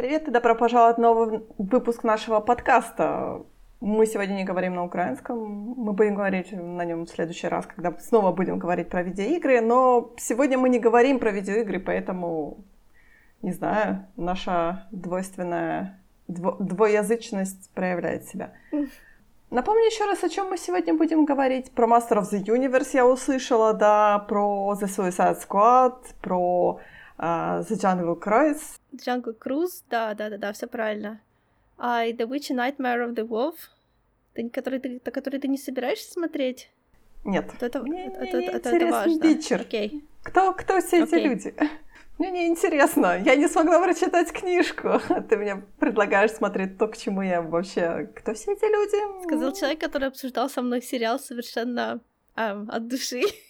Привет и добро пожаловать в новый выпуск нашего подкаста. Мы сегодня не говорим на украинском, мы будем говорить на нем в следующий раз, когда снова будем говорить про видеоигры, но сегодня мы не говорим про видеоигры, поэтому, не знаю, наша двойственная дво, двоязычность проявляет себя. Напомню еще раз, о чем мы сегодня будем говорить. Про Master of the Universe я услышала, да, про The Suicide Squad, про The Jungle Cruise. Jungle Cruise, да, да, да, да, все правильно. А и The Witch Nightmare of the Wolf, который ты, который ты не собираешься смотреть? Нет. Это, мне, это, мне это, это, это важно. Вечер. Окей. Кто, кто все эти Окей. люди? Мне не интересно. Я не смогла прочитать книжку. Ты мне предлагаешь смотреть то, к чему я вообще... Кто все эти люди? Сказал человек, который обсуждал со мной сериал совершенно ам, от души.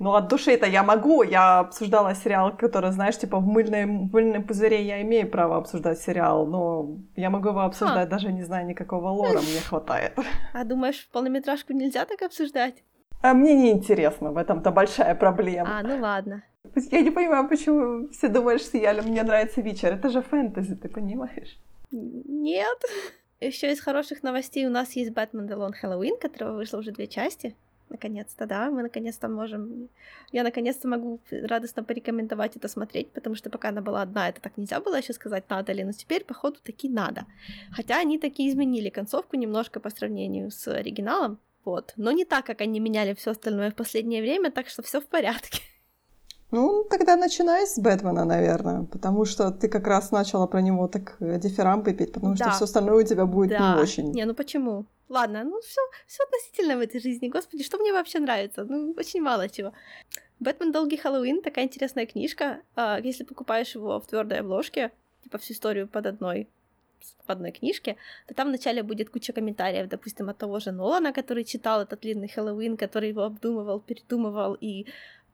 Ну, от души-то я могу. Я обсуждала сериал, который, знаешь, типа в мыльной, в мыльной пузыре я имею право обсуждать сериал, но я могу его обсуждать, даже не зная никакого лора, мне хватает. А думаешь, полнометражку нельзя так обсуждать? А мне не интересно, в этом-то большая проблема. А, ну ладно. Я не понимаю, почему все думают, что я, мне нравится вечер. Это же фэнтези, ты понимаешь? Нет. Еще из хороших новостей у нас есть Бэтмен Long Halloween, которого вышло уже две части. Наконец-то, да, мы наконец-то можем... Я наконец-то могу радостно порекомендовать это смотреть, потому что пока она была одна, это так нельзя было еще сказать, надо ли, но теперь, походу, таки надо. Хотя они таки изменили концовку немножко по сравнению с оригиналом, вот. Но не так, как они меняли все остальное в последнее время, так что все в порядке. Ну, тогда начинай с Бэтмена, наверное, потому что ты как раз начала про него так дифирамбы петь, потому Да. что все остальное у тебя будет да. не очень. Не, ну почему? Ладно, ну все, все относительно в этой жизни. Господи, что мне вообще нравится? Ну, очень мало чего. Бэтмен Долгий Хэллоуин такая интересная книжка. А, Если покупаешь его в твердой обложке, типа всю историю под одной в одной книжке, то там вначале будет куча комментариев, допустим, от того же Нолана, который читал этот длинный Хэллоуин, который его обдумывал, передумывал и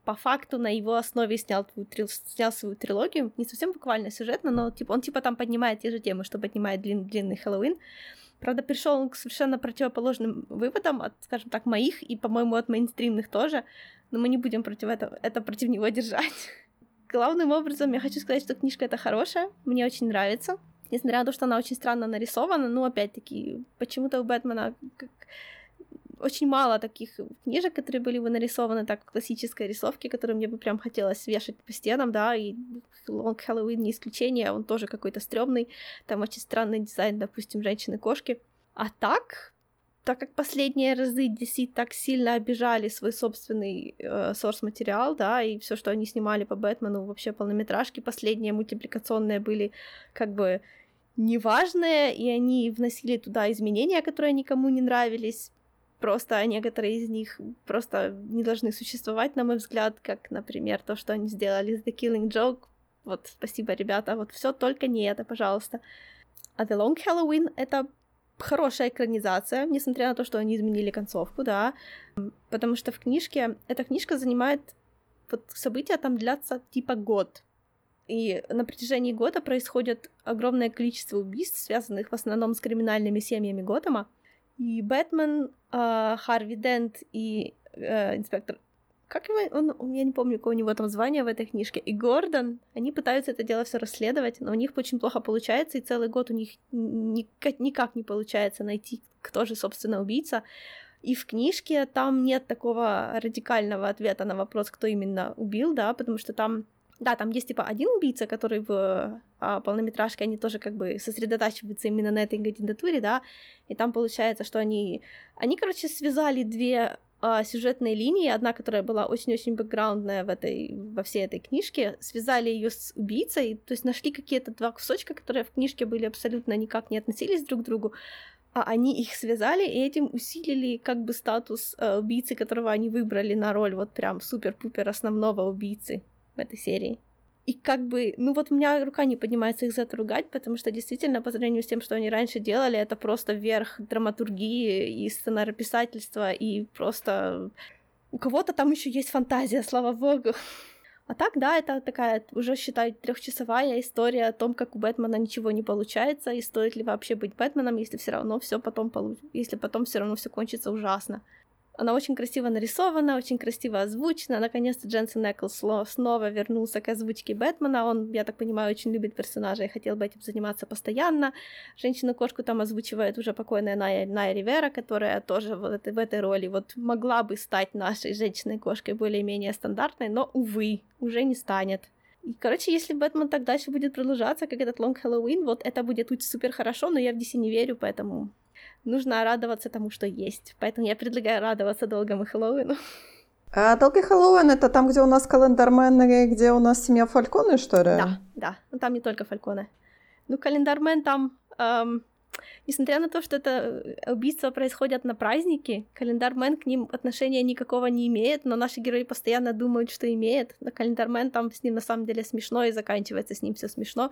по факту на его основе снял, снял свою трилогию. Не совсем буквально сюжетно, но типа, он типа там поднимает те же темы, что поднимает длин- длинный Хэллоуин. Правда, пришел он к совершенно противоположным выводам от, скажем так, моих и, по-моему, от мейнстримных тоже. Но мы не будем против этого, это против него держать. Главным образом я хочу сказать, что книжка эта хорошая, мне очень нравится. Несмотря на то, что она очень странно нарисована, ну, опять-таки, почему-то у Бэтмена как- очень мало таких книжек, которые были бы нарисованы так в классической рисовке, которые мне бы прям хотелось вешать по стенам, да, и Long Halloween не исключение, он тоже какой-то стрёмный, там очень странный дизайн, допустим, женщины-кошки. А так, так как последние разы DC так сильно обижали свой собственный э, source-материал, да, и все, что они снимали по Бэтмену, вообще полнометражки последние мультипликационные были как бы неважные, и они вносили туда изменения, которые никому не нравились. Просто некоторые из них просто не должны существовать, на мой взгляд, как, например, то, что они сделали с The Killing Joke. Вот, спасибо, ребята, вот все только не это, пожалуйста. А The Long Halloween — это хорошая экранизация, несмотря на то, что они изменили концовку, да, потому что в книжке, эта книжка занимает, вот события там длятся типа год, и на протяжении года происходит огромное количество убийств, связанных в основном с криминальными семьями Готэма, и Бэтмен, э, Харви Дент и э, инспектор... Как его? Он, я не помню, какое у него там звание в этой книжке. И Гордон, они пытаются это дело все расследовать, но у них очень плохо получается, и целый год у них никак, никак не получается найти, кто же, собственно, убийца. И в книжке там нет такого радикального ответа на вопрос, кто именно убил, да, потому что там да, там есть типа один убийца, который в а, полнометражке, они тоже как бы сосредотачиваются именно на этой кандидатуре, да, и там получается, что они, они, короче, связали две а, сюжетные линии, одна, которая была очень-очень бэкграундная в этой, во всей этой книжке, связали ее с убийцей, то есть нашли какие-то два кусочка, которые в книжке были абсолютно никак не относились друг к другу, а они их связали и этим усилили как бы статус э, убийцы, которого они выбрали на роль вот прям супер-пупер основного убийцы в этой серии. И как бы, ну вот у меня рука не поднимается их за это ругать, потому что действительно, по сравнению с тем, что они раньше делали, это просто верх драматургии и сценарописательства, и просто у кого-то там еще есть фантазия, слава богу. А так, да, это такая уже, считай, трехчасовая история о том, как у Бэтмена ничего не получается, и стоит ли вообще быть Бэтменом, если все равно все потом получится, если потом все равно все кончится ужасно. Она очень красиво нарисована, очень красиво озвучена. Наконец-то Дженсен Эклс снова вернулся к озвучке Бэтмена. Он, я так понимаю, очень любит персонажа и хотел бы этим заниматься постоянно. Женщину-кошку там озвучивает уже покойная Ная, Ная Ривера, которая тоже вот в этой роли вот могла бы стать нашей женщиной-кошкой более-менее стандартной, но, увы, уже не станет. И, короче, если Бэтмен так дальше будет продолжаться, как этот Long Halloween, вот это будет супер хорошо, но я в DC не верю, поэтому нужно радоваться тому, что есть. Поэтому я предлагаю радоваться долгому Хэллоуину. А долгий Хэллоуин это там, где у нас календармен, где у нас семья Фальконы, что ли? Да, да. Ну, там не только Фальконы. Ну, календармен там... Эм, несмотря на то, что это э, убийства происходят на празднике, календармен к ним отношения никакого не имеет, но наши герои постоянно думают, что имеет. Но календармен там с ним на самом деле смешно, и заканчивается с ним все смешно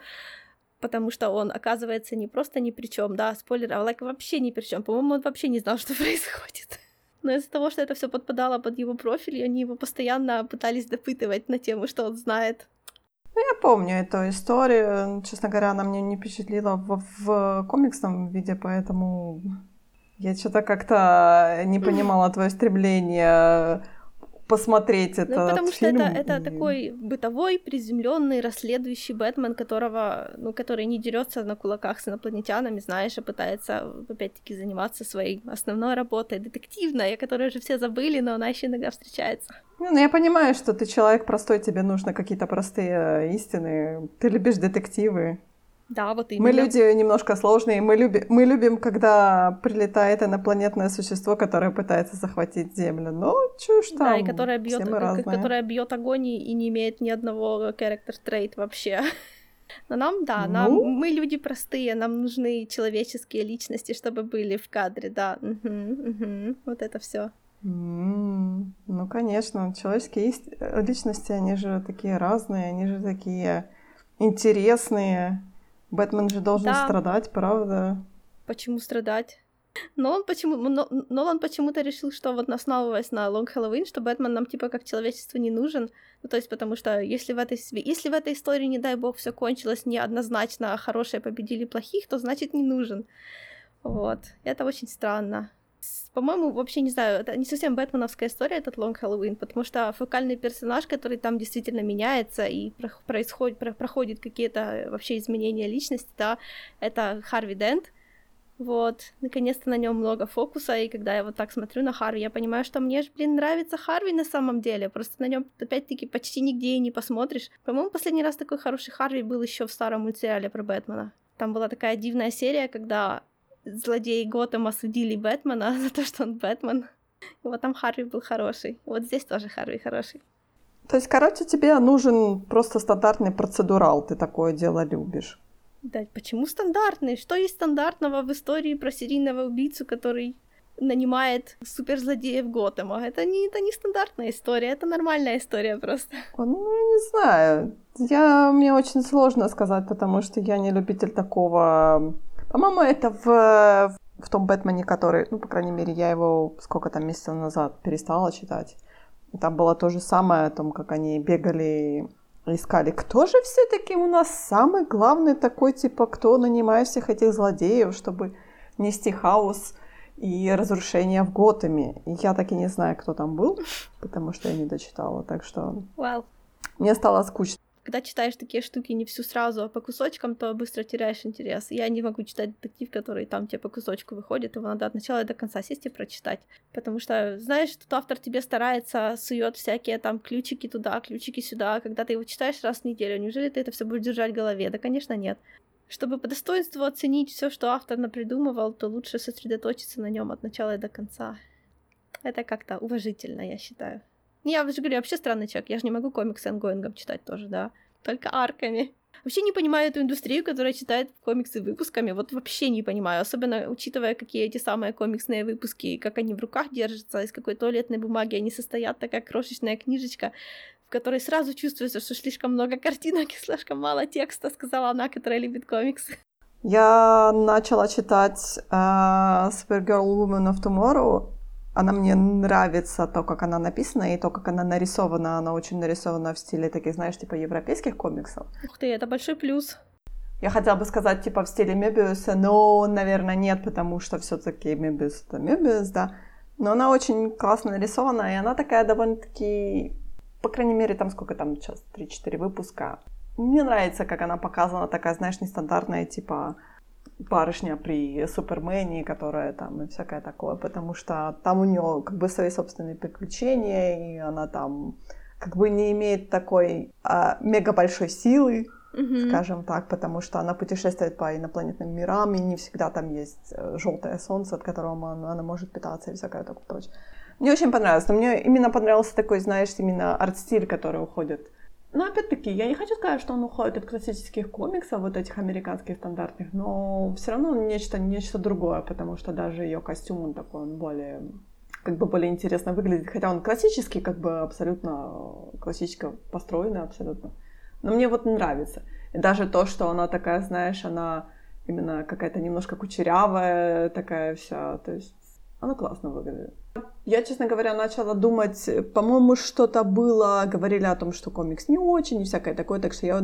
потому что он оказывается не просто ни при чем, да, спойлер, а like, вообще ни при чем. По-моему, он вообще не знал, что происходит. Но из-за того, что это все подпадало под его профиль, они его постоянно пытались допытывать на тему, что он знает. Ну, я помню эту историю. Честно говоря, она мне не впечатлила в, в комиксном виде, поэтому я что-то как-то не понимала твое стремление посмотреть это. Ну, потому что фильм. это, это и... такой бытовой, приземленный, расследующий Бэтмен, которого, ну, который не дерется на кулаках с инопланетянами, знаешь, а пытается, опять-таки, заниматься своей основной работой, детективной, о которой уже все забыли, но она еще иногда встречается. Ну, ну, я понимаю, что ты человек простой, тебе нужны какие-то простые истины. Ты любишь детективы. Да, вот именно. Мы люди немножко сложные. Мы, люби... мы любим, когда прилетает инопланетное существо, которое пытается захватить Землю. Ну, чушь там. Да, и которое бьет, которое бьет огонь и не имеет ни одного character trait вообще. Но нам, да, ну? нам, мы люди простые, нам нужны человеческие личности, чтобы были в кадре, да. Угу, угу. Вот это все. Mm, ну, конечно, человеческие личности, они же такие разные, они же такие интересные. Бэтмен же должен да. страдать, правда? Почему страдать? Но он почему, но, Нолан почему-то решил, что вот основываясь на Long Halloween, что Бэтмен нам типа как человечество не нужен. Ну, то есть потому что если в этой, если в этой истории, не дай бог, все кончилось неоднозначно, а хорошие победили плохих, то значит не нужен. Вот. Это очень странно. По-моему, вообще не знаю, это не совсем бэтменовская история, этот Long Halloween, потому что фокальный персонаж, который там действительно меняется и происходит, проходит какие-то вообще изменения личности, да, это Харви Дент. Вот, наконец-то на нем много фокуса, и когда я вот так смотрю на Харви, я понимаю, что мне же, блин, нравится Харви на самом деле, просто на нем опять-таки почти нигде и не посмотришь. По-моему, последний раз такой хороший Харви был еще в старом мультсериале про Бэтмена. Там была такая дивная серия, когда злодеи Готэма судили Бэтмена за то, что он Бэтмен. Вот там Харви был хороший. Вот здесь тоже Харви хороший. То есть, короче, тебе нужен просто стандартный процедурал, ты такое дело любишь. Да, почему стандартный? Что есть стандартного в истории про серийного убийцу, который нанимает суперзлодеев Готэма? Это не, это не стандартная история, это нормальная история просто. Ну, не знаю. Я, мне очень сложно сказать, потому что я не любитель такого по-моему, это в, в том Бэтмене, который, ну, по крайней мере, я его сколько там месяцев назад перестала читать. Там было то же самое о том, как они бегали искали, кто же все-таки у нас самый главный такой, типа, кто нанимает всех этих злодеев, чтобы нести хаос и разрушение в Готэме. И я так и не знаю, кто там был, потому что я не дочитала, так что... Wow. Мне стало скучно когда читаешь такие штуки не всю сразу, а по кусочкам, то быстро теряешь интерес. Я не могу читать детектив, который там тебе по кусочку выходит, его надо от начала до конца сесть и прочитать. Потому что, знаешь, тут автор тебе старается, сует всякие там ключики туда, ключики сюда, когда ты его читаешь раз в неделю. Неужели ты это все будешь держать в голове? Да, конечно, нет. Чтобы по достоинству оценить все, что автор напридумывал, то лучше сосредоточиться на нем от начала и до конца. Это как-то уважительно, я считаю. Я же говорю, вообще странный человек. Я же не могу комиксы ongoing ом читать тоже, да. Только арками. Вообще не понимаю эту индустрию, которая читает комиксы выпусками. Вот вообще не понимаю. Особенно учитывая, какие эти самые комиксные выпуски, как они в руках держатся, из какой туалетной бумаги они состоят, такая крошечная книжечка, в которой сразу чувствуется, что слишком много картинок и слишком мало текста, сказала она, которая любит комиксы. Я начала читать uh, Supergirl Woman of Tomorrow, она мне нравится, то, как она написана, и то, как она нарисована. Она очень нарисована в стиле таких, знаешь, типа европейских комиксов. Ух ты, это большой плюс. Я хотела бы сказать, типа, в стиле Мебиуса, но, наверное, нет, потому что все таки Мебиус — это Мебиус, да. Но она очень классно нарисована, и она такая довольно-таки, по крайней мере, там сколько там сейчас, 3-4 выпуска. Мне нравится, как она показана, такая, знаешь, нестандартная, типа барышня при Супермене, которая там и всякое такое, потому что там у нее как бы свои собственные приключения, и она там как бы не имеет такой а, мега большой силы, mm-hmm. скажем так, потому что она путешествует по инопланетным мирам, и не всегда там есть э, желтое солнце, от которого она, она может питаться и всякое такое прочее. Мне очень понравилось, но мне именно понравился такой, знаешь, именно арт-стиль, который уходит. Но опять-таки, я не хочу сказать, что он уходит от классических комиксов, вот этих американских стандартных, но все равно он нечто, нечто другое, потому что даже ее костюм, он такой, он более как бы более интересно выглядит, хотя он классический, как бы абсолютно классически построенный абсолютно. Но мне вот нравится. И даже то, что она такая, знаешь, она именно какая-то немножко кучерявая, такая вся, то есть она классно выглядит. Я, честно говоря, начала думать, по-моему, что-то было, говорили о том, что комикс не очень и всякое такое, так что я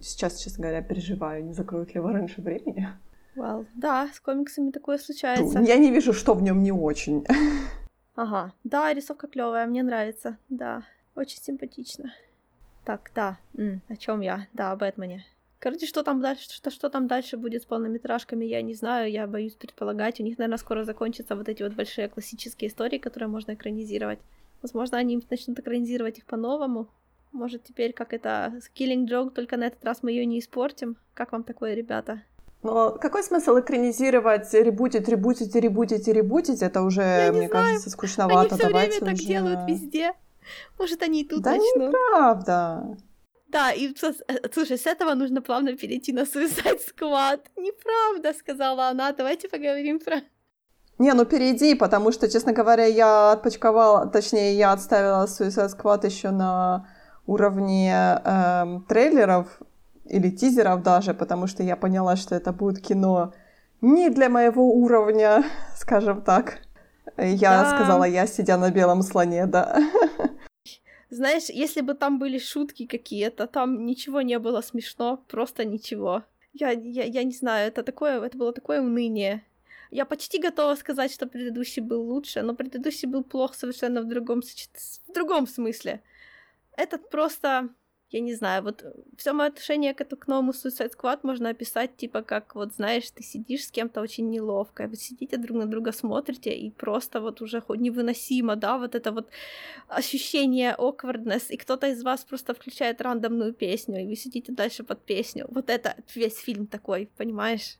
сейчас, честно говоря, переживаю, не закроют ли его раньше времени. Well, да, с комиксами такое случается. Я не вижу, что в нем не очень. Ага, да, рисовка клевая, мне нравится, да, очень симпатично. Так, да, М, о чем я? Да, о Бэтмене. Короче, что там дальше, что, что там дальше будет с полнометражками, я не знаю, я боюсь предполагать. У них, наверное, скоро закончатся вот эти вот большие классические истории, которые можно экранизировать. Возможно, они начнут экранизировать их по-новому. Может, теперь как это Killing Joke, только на этот раз мы ее не испортим. Как вам такое, ребята? Но какой смысл экранизировать, ребутить, ребутить, ребутить, ребутить? Это уже, Я мне знаю. кажется, скучновато. Они все Давайте время так уже... делают везде. Может, они и тут да начнут. неправда. Да, и э, слушай, с этого нужно плавно перейти на Suicide Squad. Неправда, сказала она. Давайте поговорим про... Не, ну перейди, потому что, честно говоря, я отпочковала, точнее, я отставила Suicide Squad еще на уровне эм, трейлеров или тизеров даже, потому что я поняла, что это будет кино не для моего уровня, скажем так. Я да. сказала, я сидя на белом слоне, да. Знаешь, если бы там были шутки какие-то, там ничего не было смешно, просто ничего. Я, я, я не знаю, это такое, это было такое уныние. Я почти готова сказать, что предыдущий был лучше, но предыдущий был плох совершенно в другом, в другом смысле. Этот просто я не знаю, вот э, все мое отношение к, этому, к новому Suicide Squad можно описать, типа, как, вот, знаешь, ты сидишь с кем-то очень неловко, вы сидите друг на друга смотрите, и просто вот уже хоть невыносимо, да, вот это вот ощущение awkwardness, и кто-то из вас просто включает рандомную песню, и вы сидите дальше под песню. Вот это весь фильм такой, понимаешь?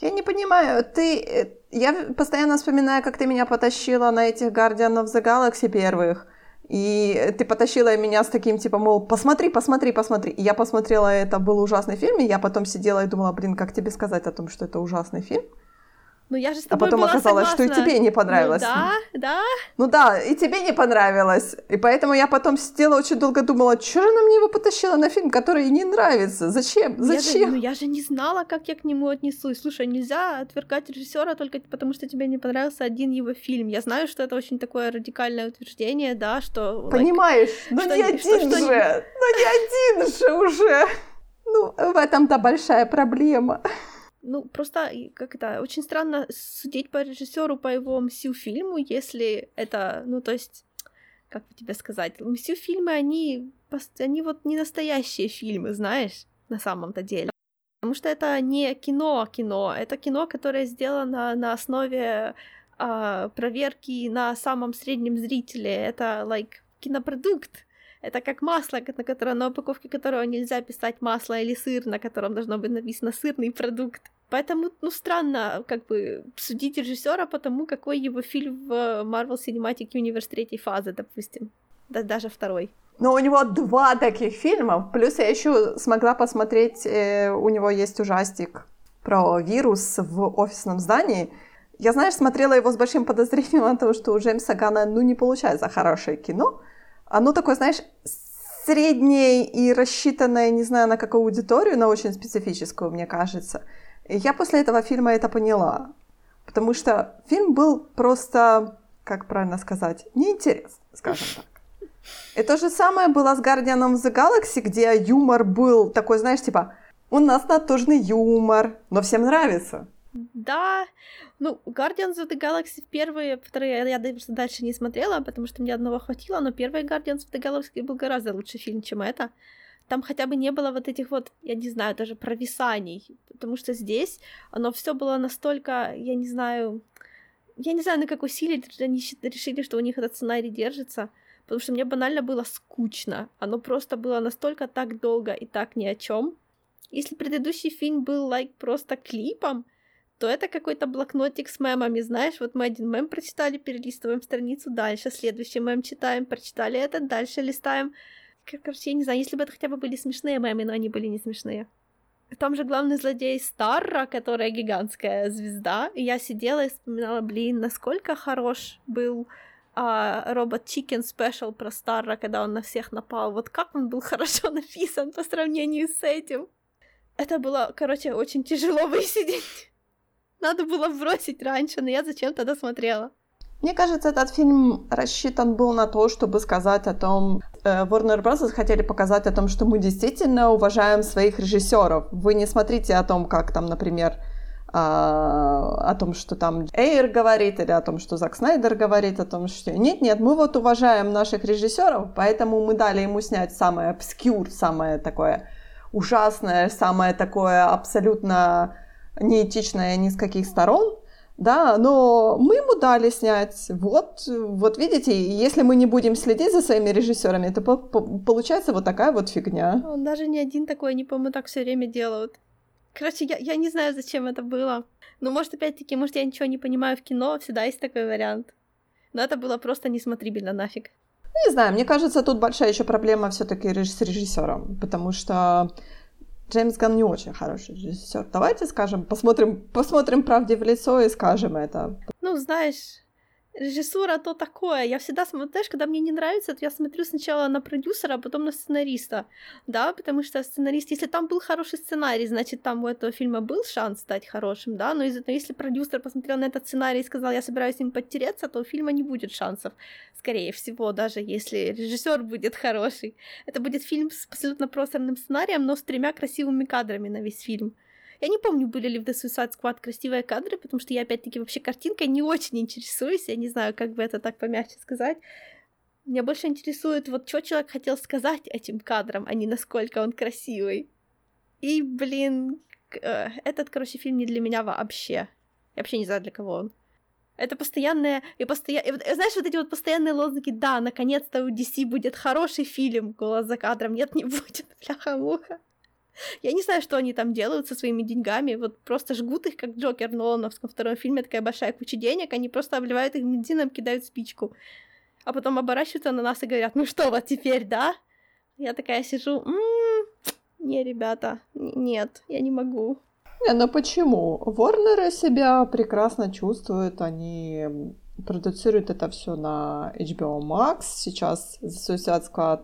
Я не понимаю, ты... Э, я постоянно вспоминаю, как ты меня потащила на этих Guardian of the Galaxy первых, и ты потащила меня с таким, типа, мол, посмотри, посмотри, посмотри. И я посмотрела, это был ужасный фильм, и я потом сидела и думала, блин, как тебе сказать о том, что это ужасный фильм? Ну я же с тобой А потом была оказалось, согласна. что и тебе не понравилось. Ну, да, да. Ну да, и тебе не понравилось. И поэтому я потом сидела очень долго думала, что же она мне его потащила на фильм, который не нравится? Зачем? Зачем? Я же, ну я же не знала, как я к нему отнесусь. Слушай, нельзя отвергать режиссера только потому, что тебе не понравился один его фильм. Я знаю, что это очень такое радикальное утверждение, да, что... Понимаешь, like, ну не один что, же, что... ну не один же уже. Ну, в этом-то большая проблема. Ну, просто, как это, очень странно судить по режиссеру, по его мсю фильму, если это, ну, то есть, как бы тебе сказать, мсю фильмы, они, они вот не настоящие фильмы, знаешь, на самом-то деле. Потому что это не кино-кино, это кино, которое сделано на основе а, проверки на самом среднем зрителе. Это, like, кинопродукт. Это как масло, на которое, на упаковке которого нельзя писать масло или сыр, на котором должно быть написано сырный продукт. Поэтому, ну, странно, как бы, судить режиссера по тому, какой его фильм в Marvel Cinematic Universe третьей фазы, допустим. Да, даже второй. Но у него два таких фильма, плюс я еще смогла посмотреть, э, у него есть ужастик про вирус в офисном здании. Я, знаешь, смотрела его с большим подозрением о том, что у Джеймса Гана, ну, не получается хорошее кино, оно такое, знаешь, среднее и рассчитанное, не знаю, на какую аудиторию, но очень специфическую, мне кажется. И я после этого фильма это поняла. Потому что фильм был просто, как правильно сказать, неинтересный, скажем так. И то же самое было с Guardian of the Galaxy, где юмор был такой, знаешь, типа, у нас натужный юмор, но всем нравится. Да, ну, Guardians of the Galaxy первые, вторые я дальше не смотрела, потому что мне одного хватило, но первый Guardians of the Galaxy был гораздо лучше фильм, чем это. Там хотя бы не было вот этих вот, я не знаю, даже провисаний, потому что здесь оно все было настолько, я не знаю, я не знаю, на как усилить они решили, что у них этот сценарий держится, потому что мне банально было скучно. Оно просто было настолько так долго и так ни о чем. Если предыдущий фильм был, like, просто клипом, то это какой-то блокнотик с мемами, знаешь, вот мы один мем прочитали, перелистываем страницу дальше, следующий мем читаем, прочитали этот, дальше листаем. Короче, я не знаю, если бы это хотя бы были смешные мемы, но они были не смешные. Там же главный злодей Старра, которая гигантская звезда. И я сидела и вспоминала, блин, насколько хорош был а, робот Chicken Special про Старра, когда он на всех напал. Вот как он был хорошо написан по сравнению с этим. Это было, короче, очень тяжело высидеть. Надо было бросить раньше, но я зачем тогда смотрела? Мне кажется, этот фильм рассчитан был на то, чтобы сказать о том, э, Warner Bros. хотели показать о том, что мы действительно уважаем своих режиссеров. Вы не смотрите о том, как там, например, а, о том, что там Эйр говорит, или о том, что Зак Снайдер говорит, о том, что нет, нет, мы вот уважаем наших режиссеров, поэтому мы дали ему снять самое обскюр, самое такое ужасное, самое такое абсолютно неэтичное ни с каких сторон, да, но мы ему дали снять. Вот, вот видите, если мы не будем следить за своими режиссерами, то по по получается вот такая вот фигня. Он даже не один такой, они, по-моему, так все время делают. Короче, я, я не знаю, зачем это было. Ну, может, опять-таки, может, я ничего не понимаю в кино, всегда есть такой вариант. Но это было просто несмотрибельно нафиг. Не знаю, мне кажется, тут большая еще проблема все-таки с режиссером, потому что Джеймс Ган не очень хороший режиссер. Давайте скажем, посмотрим, посмотрим правде в лицо и скажем это. Ну, знаешь, режиссура то такое. Я всегда смотрю, знаешь, когда мне не нравится, то я смотрю сначала на продюсера, а потом на сценариста. Да, потому что сценарист, если там был хороший сценарий, значит, там у этого фильма был шанс стать хорошим, да, но, если продюсер посмотрел на этот сценарий и сказал, я собираюсь им подтереться, то у фильма не будет шансов, скорее всего, даже если режиссер будет хороший. Это будет фильм с абсолютно просторным сценарием, но с тремя красивыми кадрами на весь фильм. Я не помню, были ли в The Suicide Squad красивые кадры, потому что я, опять-таки, вообще картинкой не очень интересуюсь. Я не знаю, как бы это так помягче сказать. Меня больше интересует, вот что человек хотел сказать этим кадром, а не насколько он красивый. И, блин, э, этот, короче, фильм не для меня вообще. Я вообще не знаю, для кого он. Это постоянное... И постоянно... Знаешь, вот эти вот постоянные лозунги, да, наконец-то у DC будет хороший фильм, голос за кадром, нет, не будет, бляха-муха. Я не знаю, что они там делают со своими деньгами, вот просто жгут их, как Джокер во втором фильме, такая большая куча денег, они просто обливают их бензином, кидают спичку. А потом оборачиваются на нас и говорят, ну что, вот теперь, да? Я такая сижу, м-м, не, ребята, нет, я не могу. Не, ну почему? Ворнеры себя прекрасно чувствуют, они продуцируют это все на HBO Max, сейчас Suicide Squad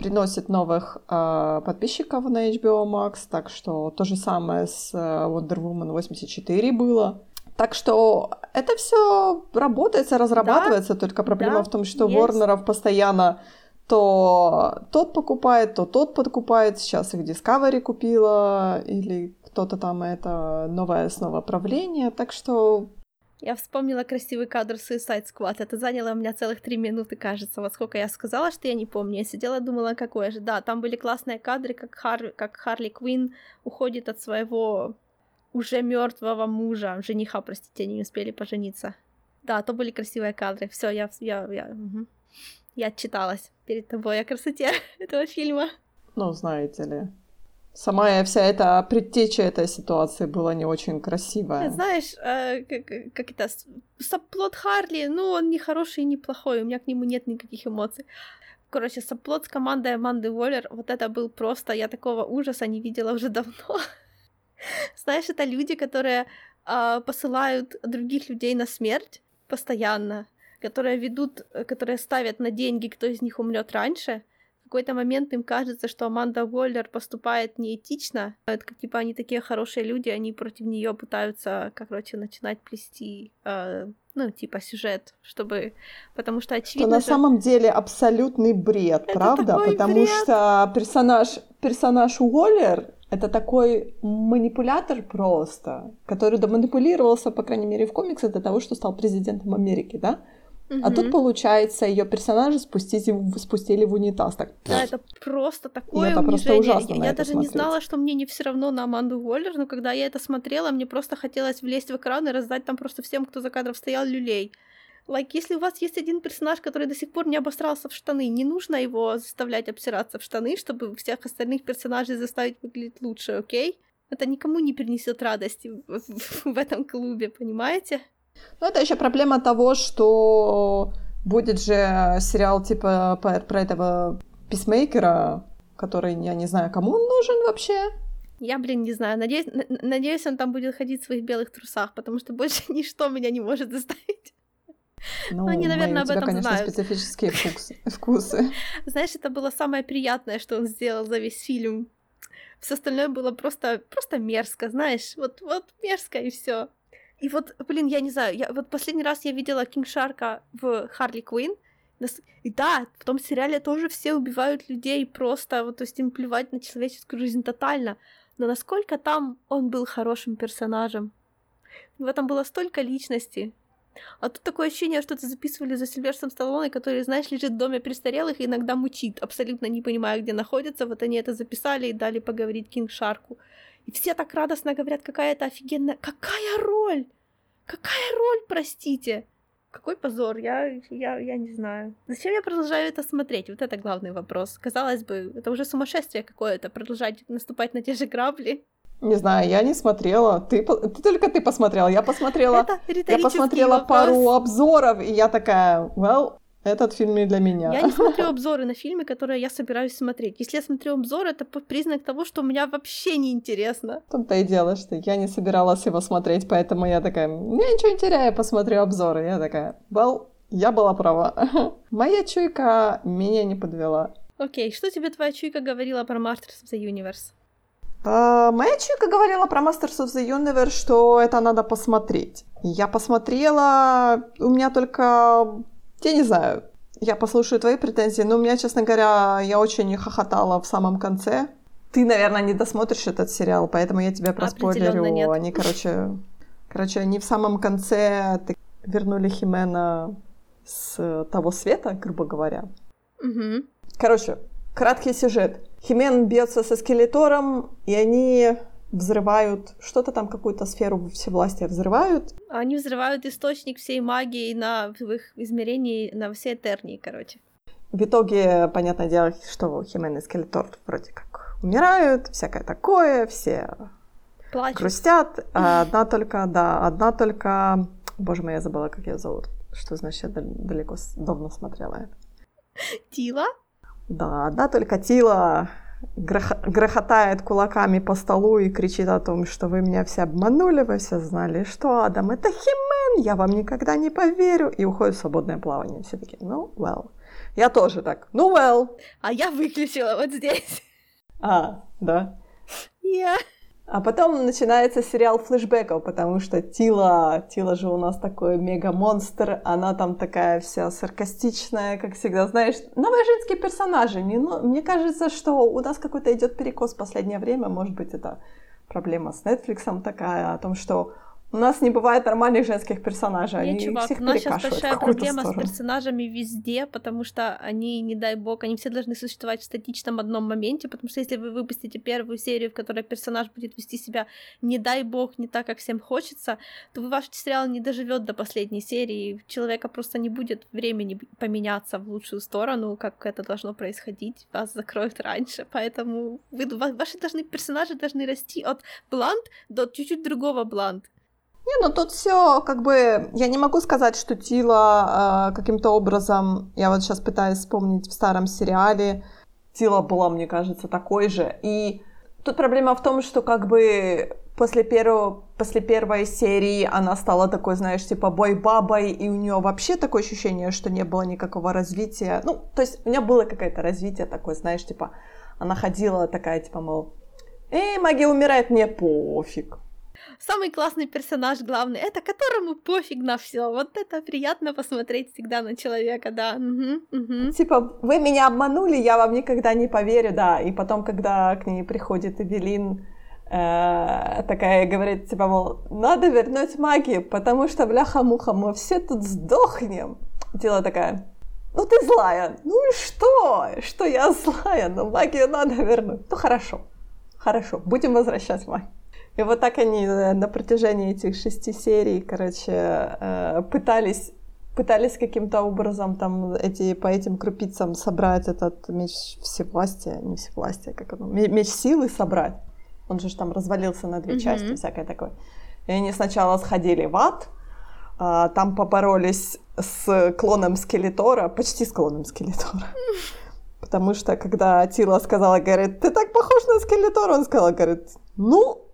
приносит новых э, подписчиков на HBO Max, так что то же самое с э, Wonder Woman 84 было. Так что это все работается, разрабатывается, да, только проблема да, в том, что есть. Ворнеров постоянно то тот покупает, то тот подкупает. Сейчас их Discovery купила, или кто-то там это новое снова правление. Так что я вспомнила красивый кадр Suicide Squad. Это заняло у меня целых три минуты, кажется. Вот сколько я сказала, что я не помню. Я сидела думала, какое же. Да, там были классные кадры, как, Хар... как Харли Квин уходит от своего уже мертвого мужа, жениха, простите, они не успели пожениться. Да, то были красивые кадры. Все, я, я, я, угу. я отчиталась перед тобой о красоте этого фильма. Ну, знаете ли. Сама вся эта предтеча этой ситуации была не очень красивая. Знаешь, э, как, как это, саплот Харли, ну, он не хороший и не плохой, у меня к нему нет никаких эмоций. Короче, саплот с командой Аманды Уоллер, вот это был просто, я такого ужаса не видела уже давно. Знаешь, это люди, которые э, посылают других людей на смерть постоянно, которые ведут, которые ставят на деньги, кто из них умрет раньше, какой-то момент им кажется, что Аманда Уоллер поступает неэтично. Это как типа они такие хорошие люди, они против нее пытаются, короче, начинать плести, э, ну, типа сюжет, чтобы... Потому что очевидно... Что на же... самом деле абсолютный бред, это правда? Потому бред. что персонаж, персонаж Уоллер это такой манипулятор просто, который доманипулировался, по крайней мере, в комиксах до того, что стал президентом Америки, да? Угу. А тут, получается, ее персонажа спустили, спустили в унитаз. Так. Да, это просто такое это унижение. Просто ужасно я, я даже смотреть. не знала, что мне не все равно на Аманду Уоллер, но когда я это смотрела, мне просто хотелось влезть в экран и раздать там просто всем, кто за кадром стоял, люлей. Like, если у вас есть один персонаж, который до сих пор не обосрался в штаны, не нужно его заставлять обсираться в штаны, чтобы всех остальных персонажей заставить выглядеть лучше, окей? Okay? Это никому не принесет радости в, этом клубе, понимаете? Ну, это еще проблема того, что будет же сериал типа про, этого писмейкера, который, я не знаю, кому он нужен вообще. Я, блин, не знаю. Надеюсь, надеюсь, он там будет ходить в своих белых трусах, потому что больше ничто меня не может заставить. Ну, они, наверное, об этом конечно, знают. специфические вкусы. вкусы. Знаешь, это было самое приятное, что он сделал за весь фильм. Все остальное было просто, просто мерзко, знаешь, вот, вот мерзко и все. И вот, блин, я не знаю, я, вот последний раз я видела Кинг Шарка в Харли Квинн, и да, в том сериале тоже все убивают людей просто, вот, то есть им плевать на человеческую жизнь тотально. Но насколько там он был хорошим персонажем? В этом было столько личности. А тут такое ощущение, что это записывали за Сильверсом Сталлоне, который, знаешь, лежит в доме престарелых и иногда мучит, абсолютно не понимая, где находится. Вот они это записали и дали поговорить Кинг Шарку. И все так радостно говорят, какая это офигенная... Какая роль? Какая роль, простите? Какой позор, я, я, я не знаю. Зачем я продолжаю это смотреть? Вот это главный вопрос. Казалось бы, это уже сумасшествие какое-то, продолжать наступать на те же грабли. Не знаю, я не смотрела. Ты, ты только ты посмотрела. Я посмотрела. я посмотрела вопрос. пару обзоров, и я такая, well, этот фильм не для меня. Я не смотрю обзоры на фильмы, которые я собираюсь смотреть. Если я смотрю обзор, это признак того, что у меня вообще не интересно. В том-то и дело, что я не собиралась его смотреть, поэтому я такая, я ничего не теряю, посмотрю обзоры. Я такая, well, я была права. Моя чуйка меня не подвела. Окей, okay, что тебе твоя чуйка говорила про Masters of the Universe? Uh, моя чуйка говорила про Masters of the Universe, что это надо посмотреть. Я посмотрела, у меня только я не знаю, я послушаю твои претензии, но у меня, честно говоря, я очень хохотала в самом конце. Ты, наверное, не досмотришь этот сериал, поэтому я тебя проспойлерю. Нет. Они, короче, короче, они в самом конце вернули Химена с того света, грубо говоря. Угу. Короче, краткий сюжет. Химен бьется со скелетором, и они взрывают что-то там, какую-то сферу всевластия взрывают. Они взрывают источник всей магии на, в их измерении на всей Этернии, короче. В итоге, понятное дело, что Химен и Скелетор вроде как умирают, всякое такое, все Плачут. грустят. А одна только, да, одна только... Боже мой, я забыла, как ее зовут. Что значит, я далеко, давно смотрела это. Тила? Да, одна только Тила грохотает кулаками по столу и кричит о том, что вы меня все обманули, вы все знали, что Адам это Химен, я вам никогда не поверю, и уходит в свободное плавание. Все таки ну, well. Я тоже так, ну, well. А я выключила вот здесь. А, да? Я... Yeah. А потом начинается сериал флешбеков, потому что Тила, Тила же у нас такой мега-монстр, она там такая вся саркастичная, как всегда, знаешь, новые женские персонажи. Мне, ну, мне кажется, что у нас какой-то идет перекос в последнее время, может быть, это проблема с Netflix такая, о том, что у нас не бывает нормальных женских персонажей. Нет, они чувак, всех у нас сейчас большая проблема сторону. с персонажами везде, потому что они, не дай бог, они все должны существовать в статичном одном моменте, потому что если вы выпустите первую серию, в которой персонаж будет вести себя, не дай бог, не так, как всем хочется, то ваш сериал не доживет до последней серии, человека просто не будет времени поменяться в лучшую сторону, как это должно происходить, вас закроют раньше, поэтому вы, ваши должны, персонажи должны расти от блант до чуть-чуть другого блант. Не, ну тут все как бы... Я не могу сказать, что Тила э, каким-то образом... Я вот сейчас пытаюсь вспомнить в старом сериале. Тила была, мне кажется, такой же. И тут проблема в том, что как бы после, первого, после первой серии она стала такой, знаешь, типа бой-бабой, и у нее вообще такое ощущение, что не было никакого развития. Ну, то есть у меня было какое-то развитие такое, знаешь, типа она ходила такая, типа, мол, эй, магия умирает, мне пофиг самый классный персонаж главный, это которому пофиг на все. Вот это приятно посмотреть всегда на человека, да. Угу, угу. Типа, вы меня обманули, я вам никогда не поверю, да. И потом, когда к ней приходит Эвелин, э, такая говорит, типа, мол, надо вернуть магию, потому что, бляха-муха, мы все тут сдохнем. Тело такая, ну ты злая, ну и что? Что я злая, но магию надо вернуть. Ну хорошо, хорошо, будем возвращать магию. И вот так они э, на протяжении этих шести серий, короче, э, пытались пытались каким-то образом там эти, по этим крупицам собрать этот меч всевластия, не всевластия, как оно, меч силы собрать. Он же там развалился на две mm-hmm. части, всякое такое. И они сначала сходили в ад, а, там поборолись с клоном Скелетора, почти с клоном Скелетора. Потому что, когда Тила сказала, говорит, ты так похож на Скелетора, он сказал, говорит, ну,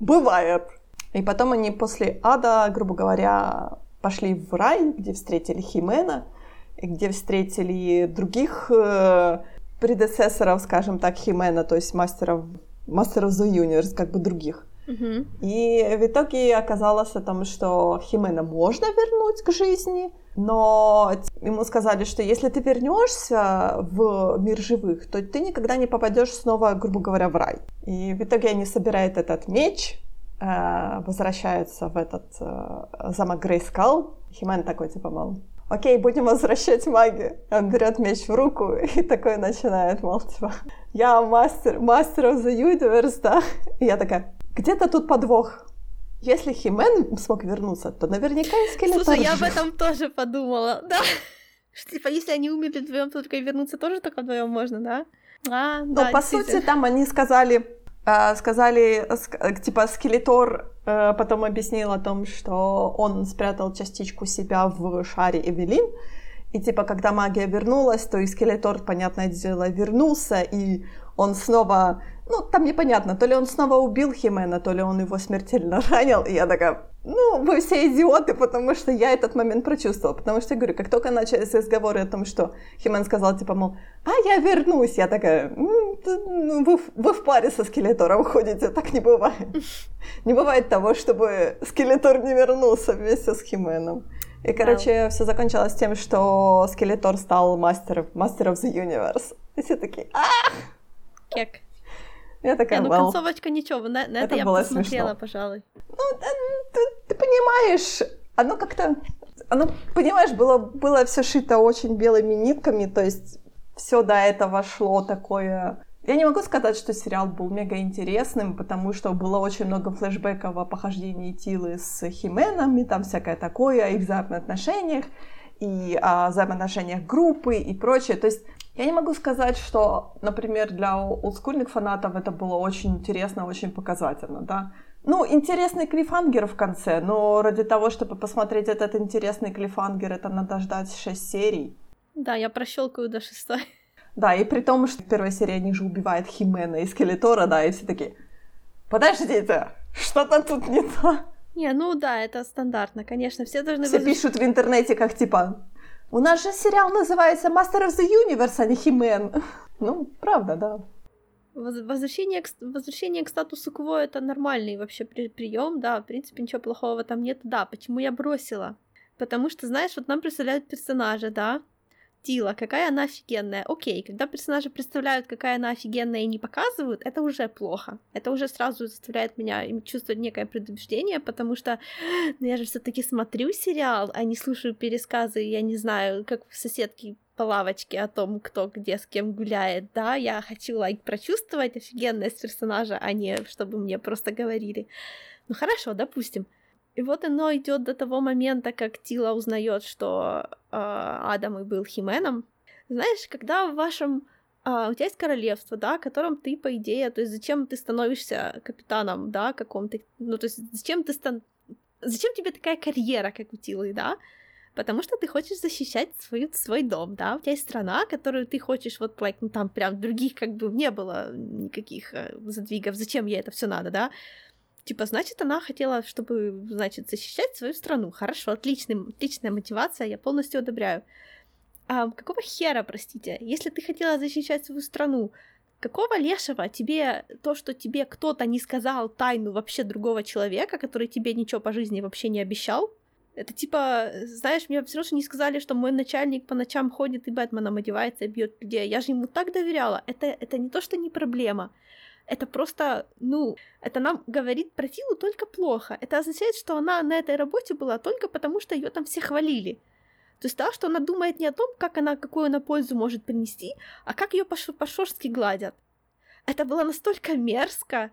бывает. И потом они после ада, грубо говоря, пошли в рай, где встретили Химена, где встретили других э, предецессоров, скажем так, Химена, то есть мастеров, мастеров The Universe, как бы других. Uh-huh. И в итоге оказалось о том, что Химена можно вернуть к жизни, но ему сказали, что если ты вернешься в мир живых, то ты никогда не попадешь снова, грубо говоря, в рай. И в итоге они собирают этот меч, э, возвращаются в этот э, замок Грейскал. Химен такой, типа, мол, окей, будем возвращать магию. Он берет меч в руку и такой начинает, мол, типа, я мастер, мастер of the universe, да? И я такая, где-то тут подвох. Если Химен смог вернуться, то наверняка и Скелетор Слушай, я об этом тоже подумала, да. Что, типа, если они умерли вдвоем, то только и вернуться тоже только вдвоем можно, да? А, Но да, по сути там они сказали, э, сказали, типа, Скелетор э, потом объяснил о том, что он спрятал частичку себя в шаре Эвелин, и типа, когда магия вернулась, то и Скелетор, понятное дело, вернулся, и он снова ну, там непонятно, то ли он снова убил Химена, то ли он его смертельно ранил. И я такая, ну, вы все идиоты, потому что я этот момент прочувствовала. Потому что, я говорю, как только начались разговоры о том, что Химен сказал, типа, мол, а я вернусь, я такая, ну, вы, вы в паре со Скелетором ходите, так не бывает. Не бывает того, чтобы Скелетор не вернулся вместе с Хименом. И, короче, yeah. все закончилось тем, что Скелетор стал мастером, мастером the universe. И все такие, а Кек. Я такая, Не, ну well, концовочка ничего, на, на это, это я бы посмотрела, смешно. пожалуй. Ну, ты, ты понимаешь, оно как-то, оно, понимаешь, было, было все шито очень белыми нитками, то есть все до этого шло такое... Я не могу сказать, что сериал был мега интересным, потому что было очень много флешбеков о похождении Тилы с Хименом, и там всякое такое, о их взаимоотношениях, и о взаимоотношениях группы и прочее. То есть я не могу сказать, что, например, для олдскульных фанатов это было очень интересно, очень показательно, да. Ну, интересный клифангер в конце, но ради того, чтобы посмотреть этот интересный клифангер, это надо ждать 6 серий. Да, я прощелкаю до шестой. Да, и при том, что в первой серии они же убивают Химена и Скелетора, да, и все такие, подождите, что-то тут не то. Не, ну да, это стандартно, конечно, все должны... Все возвращ... пишут в интернете, как типа, у нас же сериал называется Master of the Universe, а не Химен. Ну, правда, да. Возвращение к, возвращение к статусу кво это нормальный вообще при, прием, да, в принципе, ничего плохого там нет. Да, почему я бросила? Потому что, знаешь, вот нам представляют персонажа, да, Тила, какая она офигенная. Окей, когда персонажи представляют, какая она офигенная и не показывают, это уже плохо. Это уже сразу заставляет меня чувствовать некое предубеждение, потому что ну, я же все таки смотрю сериал, а не слушаю пересказы, я не знаю, как соседки по лавочке о том, кто где с кем гуляет, да, я хочу, лайк, прочувствовать офигенность персонажа, а не чтобы мне просто говорили. Ну хорошо, допустим. И вот оно идет до того момента, как Тила узнает, что э, Адам и был Хименом. Знаешь, когда в вашем а, у тебя есть королевство, да, котором ты, по идее, то есть зачем ты становишься капитаном, да, каком-то, ну, то есть зачем ты стан... Зачем тебе такая карьера, как у Тилы, да? Потому что ты хочешь защищать свою, свой дом, да, у тебя есть страна, которую ты хочешь, вот, like, ну, там прям других как бы не было никаких э, задвигов, зачем ей это все надо, да? Типа, значит, она хотела, чтобы, значит, защищать свою страну. Хорошо, отличный, отличная мотивация, я полностью одобряю. А какого хера, простите, если ты хотела защищать свою страну, Какого лешего тебе то, что тебе кто-то не сказал тайну вообще другого человека, который тебе ничего по жизни вообще не обещал? Это типа, знаешь, мне все равно не сказали, что мой начальник по ночам ходит и Бэтменом одевается и бьет людей. Я же ему так доверяла. Это, это не то, что не проблема. Это просто, ну, это нам говорит про Тилу только плохо. Это означает, что она на этой работе была только потому, что ее там все хвалили. То есть, да, что она думает не о том, как она, какую она пользу может принести, а как ее по-шорски гладят. Это было настолько мерзко.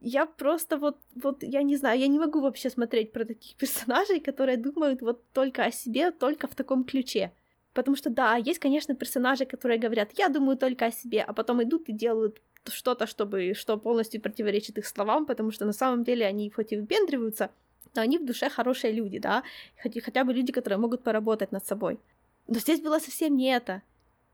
Я просто вот, вот, я не знаю, я не могу вообще смотреть про таких персонажей, которые думают вот только о себе, только в таком ключе. Потому что, да, есть, конечно, персонажи, которые говорят, я думаю только о себе, а потом идут и делают что-то, чтобы, что полностью противоречит их словам, потому что на самом деле они хоть и выпендриваются, но они в душе хорошие люди, да, хотя, хотя бы люди, которые могут поработать над собой. Но здесь было совсем не это.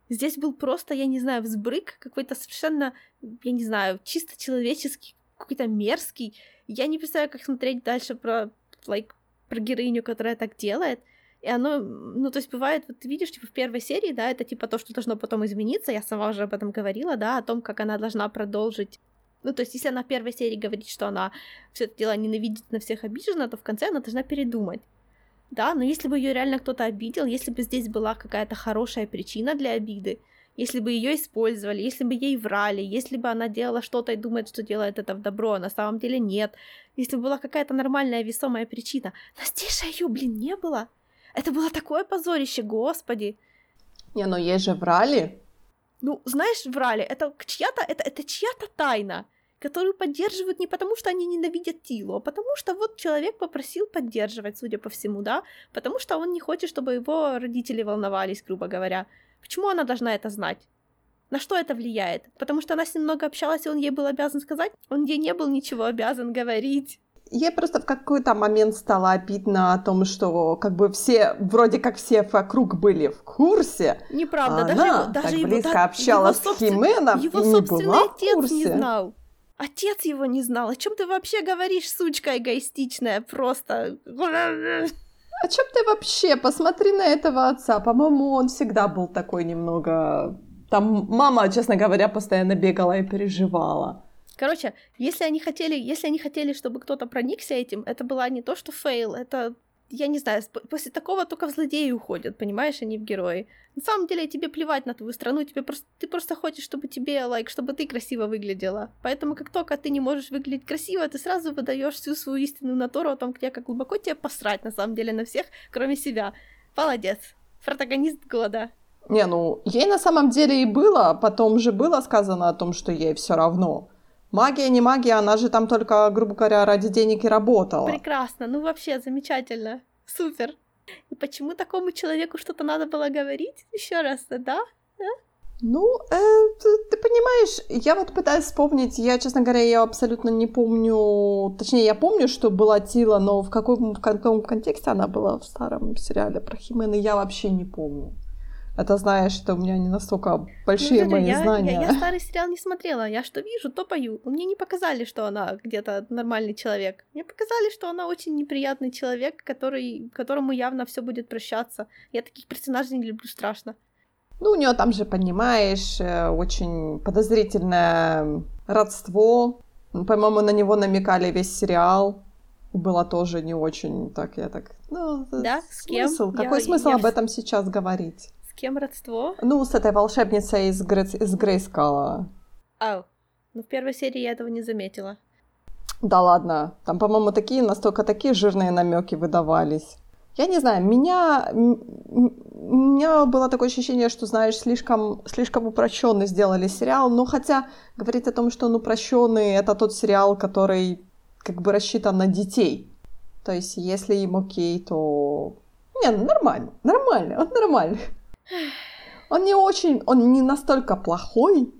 Здесь был просто, я не знаю, взбрык какой-то совершенно, я не знаю, чисто человеческий, какой-то мерзкий. Я не представляю, как смотреть дальше про, like, про героиню, которая так делает. И оно, ну, то есть бывает, вот ты видишь, типа, в первой серии, да, это типа то, что должно потом измениться, я сама уже об этом говорила, да, о том, как она должна продолжить ну, то есть, если она в первой серии говорит, что она все это дело ненавидит, на всех обижена, то в конце она должна передумать. Да, но если бы ее реально кто-то обидел, если бы здесь была какая-то хорошая причина для обиды, если бы ее использовали, если бы ей врали, если бы она делала что-то и думает, что делает это в добро, а на самом деле нет, если бы была какая-то нормальная весомая причина. Но здесь же ее, блин, не было. Это было такое позорище, господи. Не, но ей же врали. Ну, знаешь, врали, это чья-то, это, это чья-то тайна, которую поддерживают не потому, что они ненавидят Тилу, а потому что вот человек попросил поддерживать, судя по всему, да, потому что он не хочет, чтобы его родители волновались, грубо говоря. Почему она должна это знать? На что это влияет? Потому что она с ним много общалась, и он ей был обязан сказать? Он ей не был ничего обязан говорить. Ей просто в какой-то момент стало обидно о том, что как бы все, вроде как все вокруг были в курсе. Неправда, а даже она его, даже так его, близко да, общалась его с Хименом его и не была в отец курсе. не знал. Отец его не знал. О чем ты вообще говоришь, сучка эгоистичная? Просто. О чем ты вообще? Посмотри на этого отца. По-моему, он всегда был такой немного... Там мама, честно говоря, постоянно бегала и переживала. Короче, если они хотели, если они хотели, чтобы кто-то проникся этим, это была не то, что фейл, это я не знаю, после такого только в злодеи уходят, понимаешь, они в герои. На самом деле тебе плевать на твою страну, тебе просто, ты просто хочешь, чтобы тебе, лайк, like, чтобы ты красиво выглядела. Поэтому как только ты не можешь выглядеть красиво, ты сразу выдаешь всю свою истинную натуру о том, где как глубоко тебе посрать на самом деле на всех, кроме себя. Молодец. Протагонист года. Не, ну, ей на самом деле и было, потом же было сказано о том, что ей все равно. Магия, не магия, она же там только, грубо говоря, ради денег и работала. Прекрасно, ну вообще замечательно, супер. И почему такому человеку что-то надо было говорить? Еще раз, да? да? Ну, э, ты, ты понимаешь, я вот пытаюсь вспомнить, я, честно говоря, я абсолютно не помню, точнее, я помню, что была Тила, но в каком, в каком контексте она была в старом сериале про Химена, я вообще не помню. Это знаешь, что у меня не настолько большие ну, мои я, знания. Я, я старый сериал не смотрела. Я что вижу, то пою. Мне не показали, что она где-то нормальный человек. Мне показали, что она очень неприятный человек, который, которому явно все будет прощаться. Я таких персонажей не люблю страшно. Ну, у нее там же, понимаешь, э, очень подозрительное родство. По-моему, на него намекали весь сериал. Было тоже не очень так, я так... Ну, да? С кем? Смысл? Какой я, смысл я... об этом сейчас говорить? Кем родство? Ну, с этой волшебницей из, Грей... из Грейскала. Ау. Ну, в первой серии я этого не заметила. Да ладно. Там, по-моему, такие, настолько такие жирные намеки выдавались. Я не знаю, меня, у меня было такое ощущение, что, знаешь, слишком, слишком упрощенный сделали сериал. Ну, хотя говорить о том, что он упрощенный, это тот сериал, который как бы рассчитан на детей. То есть, если им окей, то... Не, нормально, нормально, он нормальный. Он не очень, он не настолько плохой,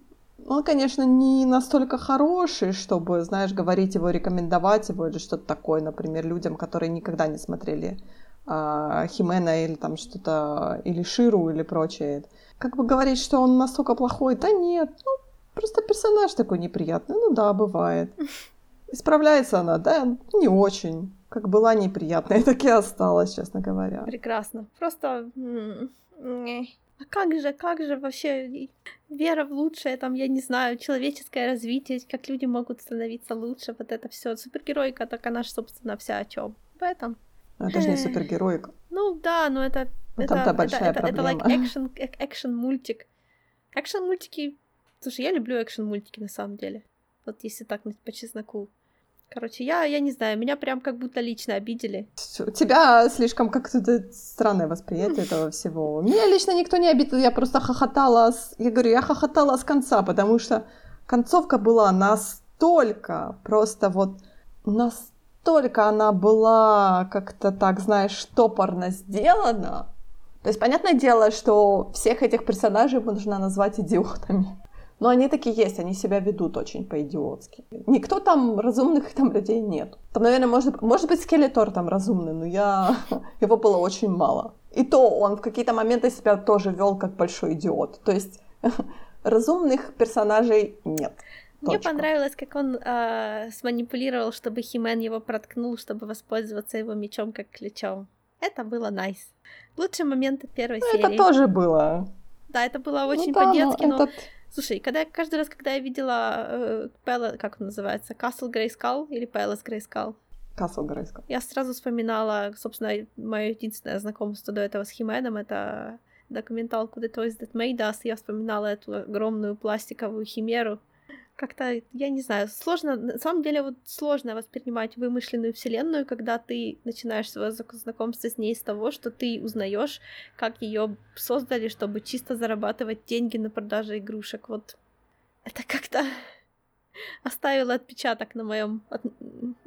он, конечно, не настолько хороший, чтобы, знаешь, говорить его, рекомендовать его или что-то такое, например, людям, которые никогда не смотрели а, Химена или там что-то, или Ширу или прочее. Как бы говорить, что он настолько плохой, да нет, ну, просто персонаж такой неприятный, ну да, бывает. Исправляется она, да, не очень. Как была неприятная, так и осталась, честно говоря. Прекрасно. Просто А как же, как же вообще вера в лучшее, там, я не знаю, человеческое развитие, как люди могут становиться лучше, вот это все. Супергеройка, так она же, собственно, вся о чем? В этом. Ну, это же не супергеройка. Ну да, но это... Ну, это, там-то большая это, это, это проблема. like экшен, экшен мультик. Экшен мультики. Слушай, я люблю экшен мультики на самом деле. Вот если так по чесноку. Короче, я, я не знаю, меня прям как будто лично обидели. У тебя слишком как-то странное восприятие этого всего. Меня лично никто не обидел, я просто хохотала. С... Я говорю, я хохотала с конца, потому что концовка была настолько, просто вот настолько она была как-то так, знаешь, топорно сделана. То есть, понятное дело, что всех этих персонажей можно назвать идиотами. Но они такие есть, они себя ведут очень по-идиотски. Никто там разумных там людей нет. Там, наверное, может, может быть, Скелетор там разумный, но я... его было очень мало. И то он в какие-то моменты себя тоже вел как большой идиот. То есть разумных персонажей нет. Мне Точка. понравилось, как он э, сманипулировал, чтобы Химен его проткнул, чтобы воспользоваться его мечом как ключом. Это было найс. Лучшие моменты первой Ну, серии. это тоже было. Да, это было очень ну, да, по-детски, но... этот... Слушай, когда каждый раз, когда я видела э, Пэла, как он называется, Castle Grayskull или Palace Grayskull, Касл Грейскал. я сразу вспоминала, собственно, мое единственное знакомство до этого с Хименом, это документалку The Toys That Made Us, я вспоминала эту огромную пластиковую химеру. Как-то, я не знаю, сложно, на самом деле вот сложно воспринимать вымышленную вселенную, когда ты начинаешь свое знакомство с ней с того, что ты узнаешь, как ее создали, чтобы чисто зарабатывать деньги на продаже игрушек. Вот это как-то оставило отпечаток на моем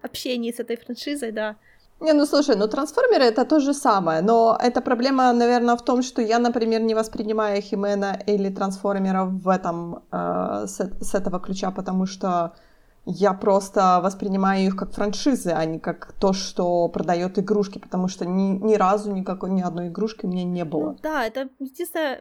общении с этой франшизой, да. Не, ну слушай, ну трансформеры это то же самое, но эта проблема, наверное, в том, что я, например, не воспринимаю Химена или трансформеров в этом э, с, с этого ключа, потому что я просто воспринимаю их как франшизы, а не как то, что продает игрушки, потому что ни, ни разу никакой ни одной игрушки у меня не было. Ну, да, это единственное.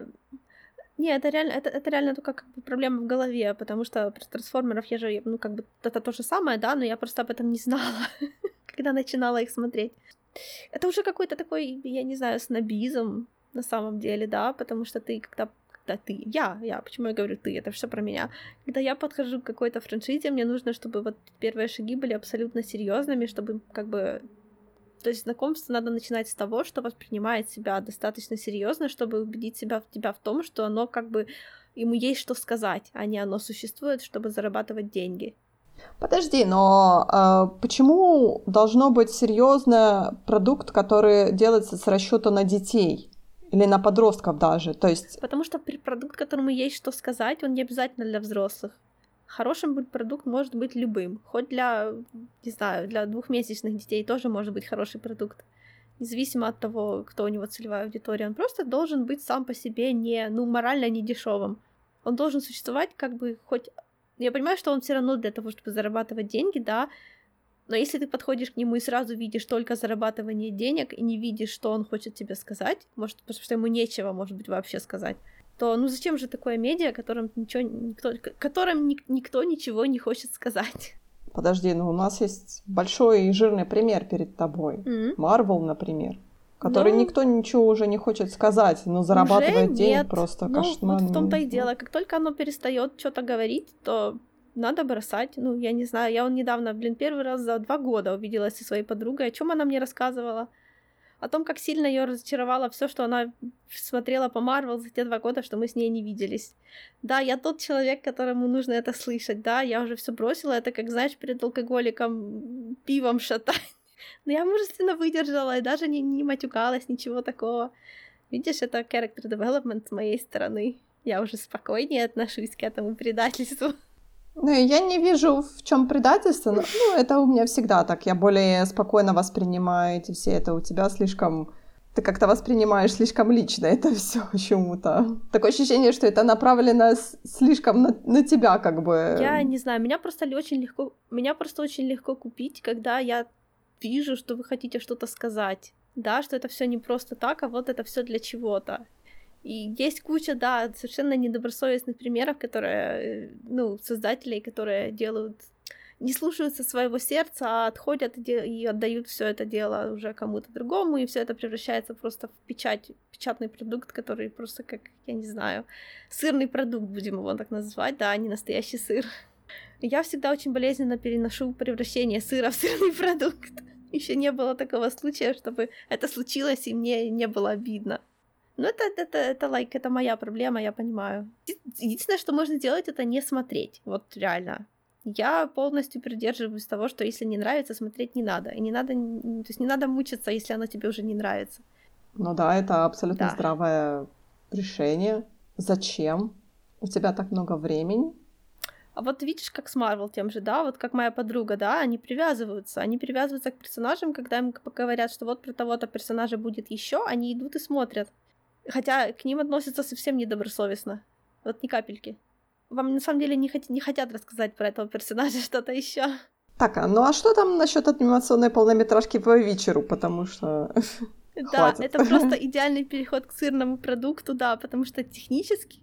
Не, это реально, это, это реально только как бы проблема в голове, потому что трансформеров я же, ну, как бы, это то же самое, да, но я просто об этом не знала, когда начинала их смотреть. Это уже какой-то такой, я не знаю, снобизм на самом деле, да, потому что ты когда когда ты, я, я, почему я говорю ты, это все про меня. Когда я подхожу к какой-то франшизе, мне нужно, чтобы вот первые шаги были абсолютно серьезными, чтобы как бы то есть знакомство надо начинать с того, что воспринимает себя достаточно серьезно, чтобы убедить себя в тебя в том, что оно как бы ему есть что сказать, а не оно существует, чтобы зарабатывать деньги. Подожди, но э, почему должно быть серьезно продукт, который делается с расчета на детей или на подростков даже? То есть. Потому что продукт, которому есть что сказать, он не обязательно для взрослых. Хорошим продукт может быть любым. Хоть для, не знаю, для двухмесячных детей тоже может быть хороший продукт. Независимо от того, кто у него целевая аудитория. Он просто должен быть сам по себе не, ну, морально не дешевым. Он должен существовать как бы хоть... Я понимаю, что он все равно для того, чтобы зарабатывать деньги, да, но если ты подходишь к нему и сразу видишь только зарабатывание денег и не видишь, что он хочет тебе сказать, может, потому что ему нечего, может быть, вообще сказать, то ну зачем же такое медиа, которым ничего никто, которым ни, никто ничего не хочет сказать? Подожди, ну у нас есть большой и жирный пример перед тобой. Марвел, mm-hmm. например, который ну, никто ничего уже не хочет сказать, но зарабатывает денег нет. просто ну, кошмар. Вот в том-то и дело. Как только оно перестает что-то говорить, то надо бросать. Ну, я не знаю, я он недавно, блин, первый раз за два года увиделась со своей подругой. О чем она мне рассказывала? О том, как сильно ее разочаровало все, что она смотрела по Марвел за те два года, что мы с ней не виделись. Да, я тот человек, которому нужно это слышать. Да, я уже все бросила. Это как, знаешь, перед алкоголиком пивом шатать. Но я мужественно выдержала и даже не, не матюкалась, ничего такого. Видишь, это character development с моей стороны. Я уже спокойнее отношусь к этому предательству. Ну, я не вижу, в чем предательство. Но, ну, это у меня всегда так. Я более спокойно воспринимаю эти все. Это у тебя слишком... Ты как-то воспринимаешь слишком лично это все почему-то. Такое ощущение, что это направлено слишком на, на тебя, как бы. Я не знаю, меня просто очень легко... Меня просто очень легко купить, когда я вижу, что вы хотите что-то сказать. Да, что это все не просто так, а вот это все для чего-то. И есть куча, да, совершенно недобросовестных примеров, которые, ну, создателей, которые делают не слушаются своего сердца, а отходят и отдают все это дело уже кому-то другому, и все это превращается просто в печать, печатный продукт, который просто как, я не знаю, сырный продукт, будем его так называть, да, а не настоящий сыр. Я всегда очень болезненно переношу превращение сыра в сырный продукт. Еще не было такого случая, чтобы это случилось, и мне не было обидно. Ну, это, это, это, like, это моя проблема, я понимаю. Единственное, что можно сделать, это не смотреть. Вот реально. Я полностью придерживаюсь того, что если не нравится, смотреть не надо. И не надо, то есть не надо мучиться, если оно тебе уже не нравится. Ну да, это абсолютно да. здравое решение. Зачем? У тебя так много времени. А вот видишь, как с Марвел тем же, да, вот как моя подруга, да, они привязываются, они привязываются к персонажам, когда им говорят, что вот про того-то персонажа будет еще, они идут и смотрят. Хотя к ним относятся совсем недобросовестно. Вот ни капельки. Вам на самом деле не, хот- не хотят рассказать про этого персонажа что-то еще. Так, а ну а что там насчет анимационной полнометражки по вечеру? Потому что... Да, это просто идеальный переход к сырному продукту, да, потому что технически,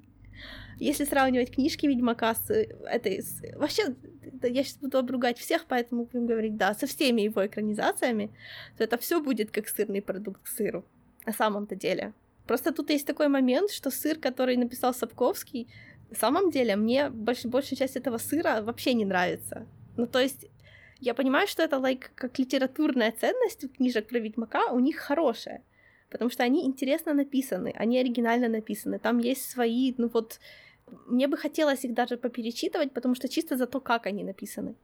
если сравнивать книжки Ведьмака с этой... С, вообще, я сейчас буду обругать всех, поэтому будем говорить, да, со всеми его экранизациями, то это все будет как сырный продукт к сыру. На самом-то деле. Просто тут есть такой момент, что сыр, который написал Сапковский, на самом деле мне больш, большая часть этого сыра вообще не нравится. Ну, то есть, я понимаю, что это like, как литературная ценность книжек про Ведьмака у них хорошая, потому что они интересно написаны, они оригинально написаны, там есть свои, ну вот, мне бы хотелось их даже поперечитывать, потому что чисто за то, как они написаны.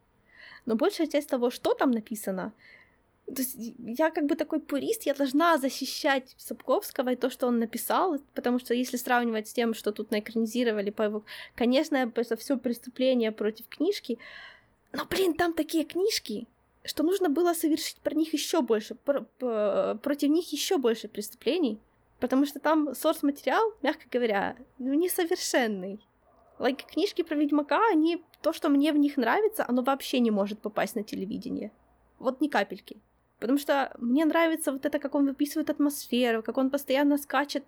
Но большая часть того, что там написано, то есть я как бы такой пурист, я должна защищать Сапковского и то, что он написал, потому что если сравнивать с тем, что тут наэкранизировали по его... Конечно, это все преступление против книжки, но, блин, там такие книжки, что нужно было совершить про них еще больше, про, про, против них еще больше преступлений, потому что там сорс-материал, мягко говоря, ну, несовершенный. Like, книжки про Ведьмака, они, то, что мне в них нравится, оно вообще не может попасть на телевидение. Вот ни капельки. Потому что мне нравится вот это, как он выписывает атмосферу, как он постоянно скачет,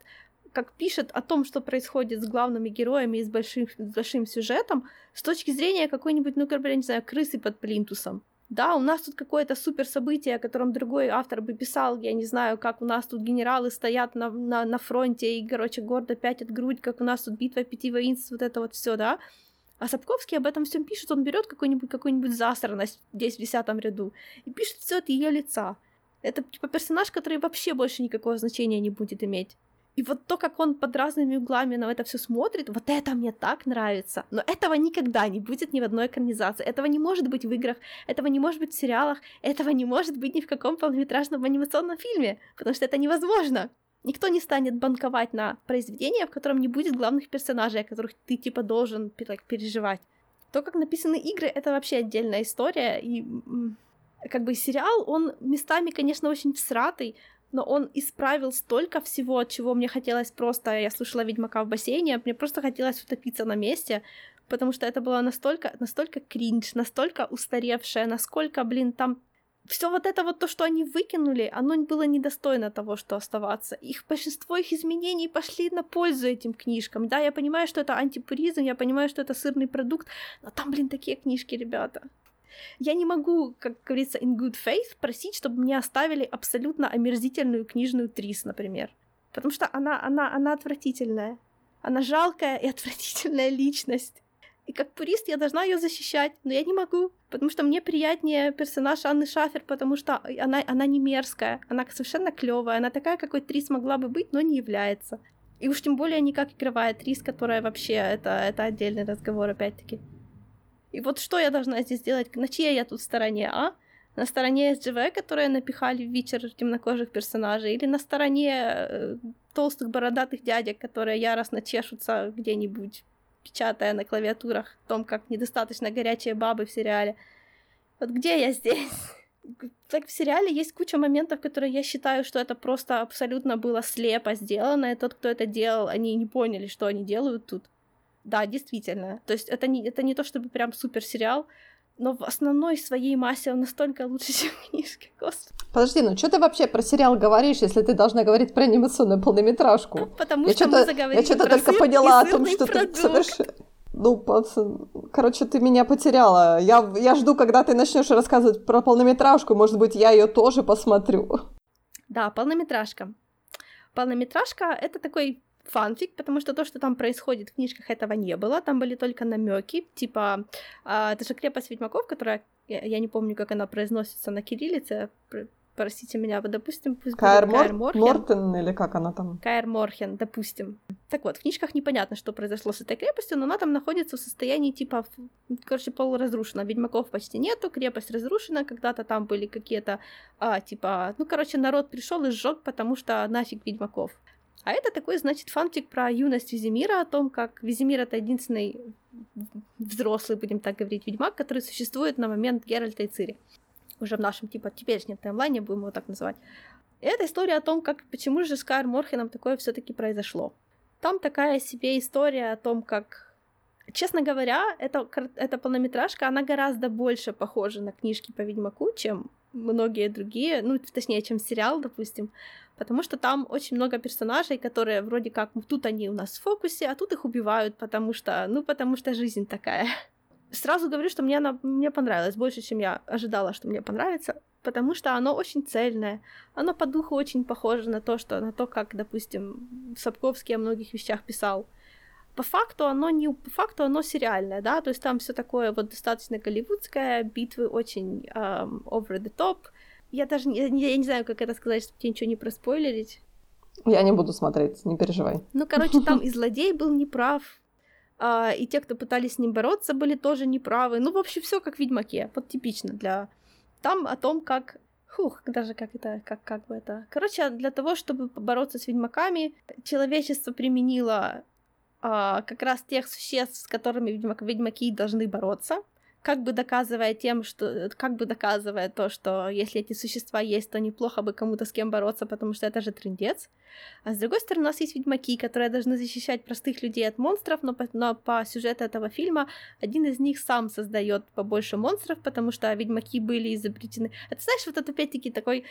как пишет о том, что происходит с главными героями и с большим, с большим сюжетом, с точки зрения какой-нибудь, ну, как бы, я не знаю, крысы под плинтусом. Да, у нас тут какое-то супер событие, о котором другой автор бы писал, я не знаю, как у нас тут генералы стоят на, на, на фронте и, короче, гордо пятят грудь, как у нас тут битва пяти воинств, вот это вот все, да. А Сапковский об этом всем пишет, он берет какую-нибудь какую-нибудь засранность здесь в десятом ряду и пишет все от ее лица. Это типа персонаж, который вообще больше никакого значения не будет иметь. И вот то, как он под разными углами на это все смотрит, вот это мне так нравится. Но этого никогда не будет ни в одной экранизации. Этого не может быть в играх, этого не может быть в сериалах, этого не может быть ни в каком полнометражном анимационном фильме, потому что это невозможно. Никто не станет банковать на произведение, в котором не будет главных персонажей, о которых ты типа должен переживать. То, как написаны игры, это вообще отдельная история, и как бы сериал, он местами, конечно, очень всратый, но он исправил столько всего, от чего мне хотелось просто... Я слушала «Ведьмака в бассейне», мне просто хотелось утопиться на месте, потому что это было настолько, настолько кринж, настолько устаревшее, насколько, блин, там все вот это вот то, что они выкинули, оно было недостойно того, что оставаться. Их большинство их изменений пошли на пользу этим книжкам. Да, я понимаю, что это антипуризм, я понимаю, что это сырный продукт, но там, блин, такие книжки, ребята. Я не могу, как говорится, in good faith просить, чтобы мне оставили абсолютно омерзительную книжную трис, например. Потому что она, она, она отвратительная. Она жалкая и отвратительная личность. И как пурист я должна ее защищать, но я не могу, потому что мне приятнее персонаж Анны Шафер, потому что она, она не мерзкая, она совершенно клевая, она такая, какой Трис могла бы быть, но не является. И уж тем более не как игровая Трис, которая вообще, это, это отдельный разговор опять-таки. И вот что я должна здесь сделать? На чьей я тут стороне, а? На стороне СGV, которые напихали в вечер темнокожих персонажей, или на стороне э, толстых бородатых дядек, которые яростно чешутся где-нибудь печатая на клавиатурах о том, как недостаточно горячие бабы в сериале. Вот где я здесь? Так в сериале есть куча моментов, которые я считаю, что это просто абсолютно было слепо сделано, и тот, кто это делал, они не поняли, что они делают тут. Да, действительно. То есть это не, это не то, чтобы прям супер сериал, но в основной своей массе он настолько лучше, чем книжки, господи. Подожди, ну что ты вообще про сериал говоришь, если ты должна говорить про анимационную полнометражку? Потому я что мы заговорили Я что-то только поняла о том, что продукт. ты совершенно... Ну, короче, ты меня потеряла. Я, я жду, когда ты начнешь рассказывать про полнометражку. Может быть, я ее тоже посмотрю. Да, полнометражка. Полнометражка — это такой фанфик, потому что то, что там происходит в книжках, этого не было. Там были только намеки, типа, э, это же крепость ведьмаков, которая, я, не помню, как она произносится на кириллице, простите меня, допустим, пусть Каэр, Мор... Каэр Морхен. Мортен или как она там? Каэр Морхен, допустим. Так вот, в книжках непонятно, что произошло с этой крепостью, но она там находится в состоянии типа, короче, полуразрушена. Ведьмаков почти нету, крепость разрушена, когда-то там были какие-то, а, типа, ну, короче, народ пришел и сжег, потому что нафиг ведьмаков. А это такой, значит, фантик про юность Визимира, о том, как Визимир — это единственный взрослый, будем так говорить, ведьмак, который существует на момент Геральта и Цири уже в нашем типа теперешнем таймлайне, будем его так называть. И это история о том, как, почему же с Каэр Морхеном такое все таки произошло. Там такая себе история о том, как... Честно говоря, эта, эта полнометражка, она гораздо больше похожа на книжки по Ведьмаку, чем многие другие, ну, точнее, чем сериал, допустим, потому что там очень много персонажей, которые вроде как тут они у нас в фокусе, а тут их убивают, потому что, ну, потому что жизнь такая. Сразу говорю, что мне она мне понравилась больше, чем я ожидала, что мне понравится, потому что оно очень цельное, оно по духу очень похоже на то, что на то, как, допустим, Сапковский о многих вещах писал. По факту оно не по факту оно сериальное, да, то есть там все такое вот достаточно голливудское, битвы очень um, over the top. Я даже не, я, не знаю, как это сказать, чтобы тебе ничего не проспойлерить. Я не буду смотреть, не переживай. Ну, короче, там и злодей был неправ, а, и те, кто пытались с ним бороться, были тоже неправы. Ну, в общем, все как в Ведьмаке, вот типично для... Там о том, как Фух, даже как это, как, как бы это... Короче, для того, чтобы бороться с ведьмаками, человечество применило а, как раз тех существ, с которыми ведьмак, ведьмаки должны бороться как бы доказывая тем, что, как бы доказывая то, что если эти существа есть, то неплохо бы кому-то с кем бороться, потому что это же трендец. А с другой стороны, у нас есть ведьмаки, которые должны защищать простых людей от монстров, но по, но по сюжету этого фильма один из них сам создает побольше монстров, потому что ведьмаки были изобретены. Это знаешь, вот это опять-таки такой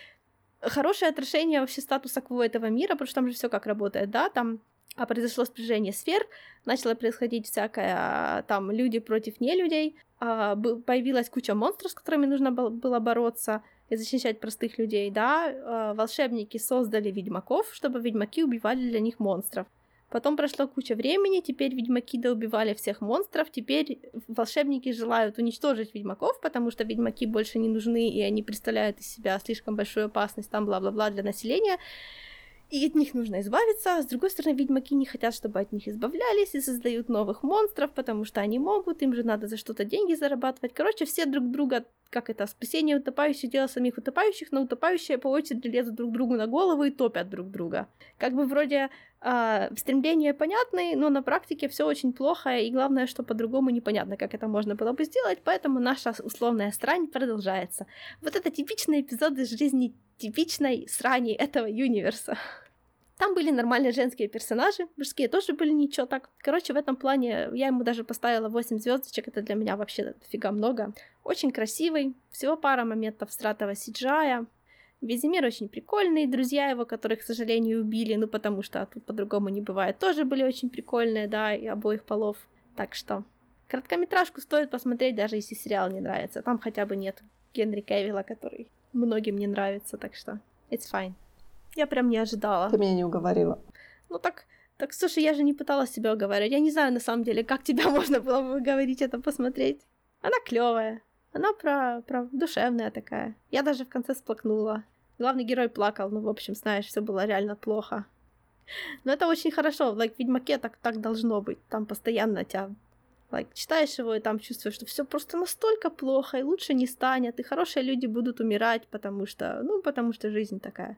хорошее отражение вообще статуса кво этого мира, потому что там же все как работает, да, там а произошло спряжение сфер, начало происходить всякое, там, люди против нелюдей, а, появилась куча монстров, с которыми нужно было бороться и защищать простых людей, да, а, волшебники создали ведьмаков, чтобы ведьмаки убивали для них монстров. Потом прошло куча времени, теперь ведьмаки доубивали всех монстров, теперь волшебники желают уничтожить ведьмаков, потому что ведьмаки больше не нужны, и они представляют из себя слишком большую опасность, там, бла-бла-бла, для населения и от них нужно избавиться. С другой стороны, ведьмаки не хотят, чтобы от них избавлялись и создают новых монстров, потому что они могут, им же надо за что-то деньги зарабатывать. Короче, все друг друга, как это, спасение утопающих, дело самих утопающих, но утопающие по очереди лезут друг другу на голову и топят друг друга. Как бы вроде э, стремления понятны, но на практике все очень плохо, и главное, что по-другому непонятно, как это можно было бы сделать, поэтому наша условная срань продолжается. Вот это типичный эпизод из жизни типичной срани этого универса. Там были нормальные женские персонажи, мужские тоже были ничего так. Короче, в этом плане я ему даже поставила 8 звездочек, это для меня вообще дофига много. Очень красивый, всего пара моментов стратого Сиджая. Визимир очень прикольный, друзья его, которых, к сожалению, убили, ну потому что тут по-другому не бывает, тоже были очень прикольные, да, и обоих полов. Так что короткометражку стоит посмотреть, даже если сериал не нравится. Там хотя бы нет Генри Кевилла, который многим не нравится, так что it's fine. Я прям не ожидала. Ты меня не уговорила. Ну так, так, слушай, я же не пыталась себя уговаривать. Я не знаю, на самом деле, как тебя можно было бы говорить это посмотреть. Она клевая. Она про, про душевная такая. Я даже в конце сплакнула. Главный герой плакал, ну, в общем, знаешь, все было реально плохо. Но это очень хорошо. Like, в Ведьмаке так, так должно быть. Там постоянно тебя like, читаешь его и там чувствуешь, что все просто настолько плохо, и лучше не станет, и хорошие люди будут умирать, потому что, ну, потому что жизнь такая.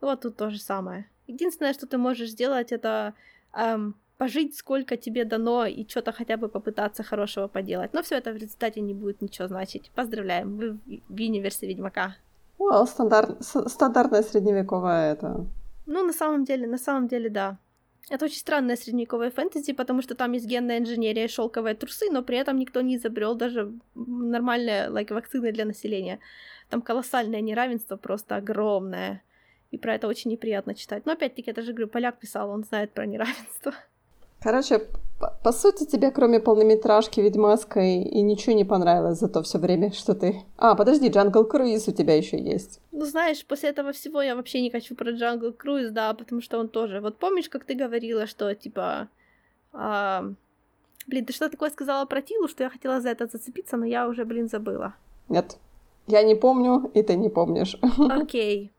Вот тут то же самое. Единственное, что ты можешь сделать, это эм, пожить сколько тебе дано и что-то хотя бы попытаться хорошего поделать. Но все это в результате не будет ничего значить. Поздравляем, вы в универсе Ведьмака. Well, стандарт, стандартная средневековая это. Ну, на самом деле, на самом деле, да. Это очень странное средневековое фэнтези, потому что там есть генная инженерия и шелковые трусы, но при этом никто не изобрел даже нормальные like, вакцины для населения. Там колоссальное неравенство, просто огромное. И про это очень неприятно читать. Но опять-таки, это же, говорю, поляк писал, он знает про неравенство. Короче, по, сути, тебе кроме полнометражки Ведьмаской и ничего не понравилось за то все время, что ты... А, подожди, Jungle Cruise у тебя еще есть. Ну, знаешь, после этого всего я вообще не хочу про Jungle Cruise, да, потому что он тоже... Вот помнишь, как ты говорила, что, типа... А... Блин, ты что такое сказала про Тилу, что я хотела за это зацепиться, но я уже, блин, забыла. Нет, я не помню, и ты не помнишь. Окей.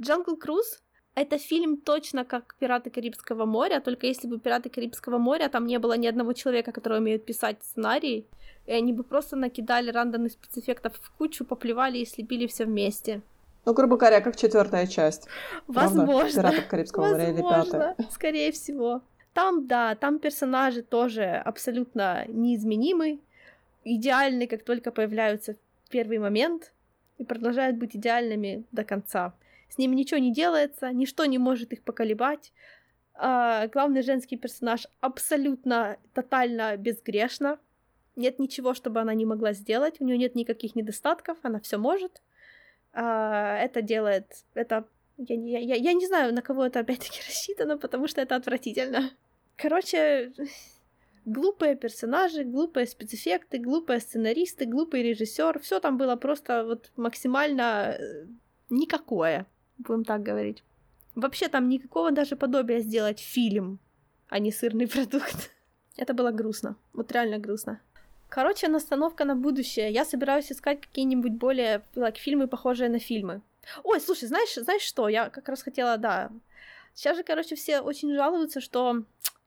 Jungle Cruise это фильм точно как «Пираты Карибского моря», только если бы «Пираты Карибского моря» там не было ни одного человека, который умеет писать сценарий, и они бы просто накидали рандомных спецэффектов в кучу, поплевали и слепили все вместе. Ну, грубо говоря, как четвертая часть. Возможно. «Пиратов Карибского моря» или пятая. скорее всего. Там, да, там персонажи тоже абсолютно неизменимы, идеальны, как только появляются в первый момент, и продолжают быть идеальными до конца с ними ничего не делается, ничто не может их поколебать. А, главный женский персонаж абсолютно, тотально безгрешна. Нет ничего, чтобы она не могла сделать, у нее нет никаких недостатков, она все может. А, это делает, это я, я, я, я не знаю, на кого это опять-таки рассчитано, потому что это отвратительно. Короче, глупые персонажи, глупые спецэффекты, глупые сценаристы, глупый режиссер, все там было просто вот максимально э, никакое будем так говорить. Вообще там никакого даже подобия сделать фильм, а не сырный продукт. Это было грустно. Вот реально грустно. Короче, настановка на будущее. Я собираюсь искать какие-нибудь более like, фильмы, похожие на фильмы. Ой, слушай, знаешь, знаешь что? Я как раз хотела, да. Сейчас же, короче, все очень жалуются, что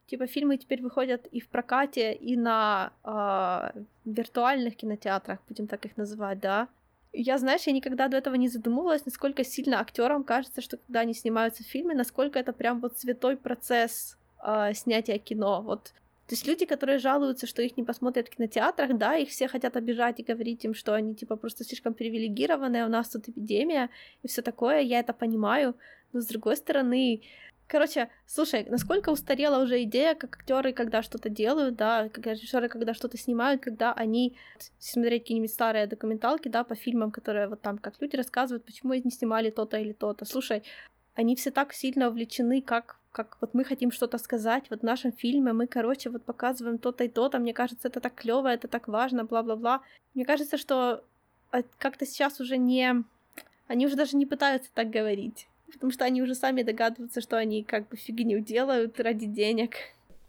типа фильмы теперь выходят и в прокате, и на э, виртуальных кинотеатрах, будем так их называть, да. Я, знаешь, я никогда до этого не задумывалась, насколько сильно актерам кажется, что когда они снимаются в фильме, насколько это прям вот святой процесс э, снятия кино. Вот то есть люди, которые жалуются, что их не посмотрят в кинотеатрах, да, их все хотят обижать и говорить им, что они типа просто слишком привилегированные, у нас тут эпидемия и все такое, я это понимаю, но с другой стороны, Короче, слушай, насколько устарела уже идея, как актеры, когда что-то делают, да, как режиссеры, когда что-то снимают, когда они смотреть какие-нибудь старые документалки, да, по фильмам, которые вот там, как люди рассказывают, почему они снимали то-то или то-то. Слушай, они все так сильно увлечены, как как вот мы хотим что-то сказать, вот в нашем фильме мы, короче, вот показываем то-то и то-то, мне кажется, это так клево, это так важно, бла-бла-бла. Мне кажется, что а, как-то сейчас уже не... Они уже даже не пытаются так говорить потому что они уже сами догадываются, что они как бы фигню делают ради денег.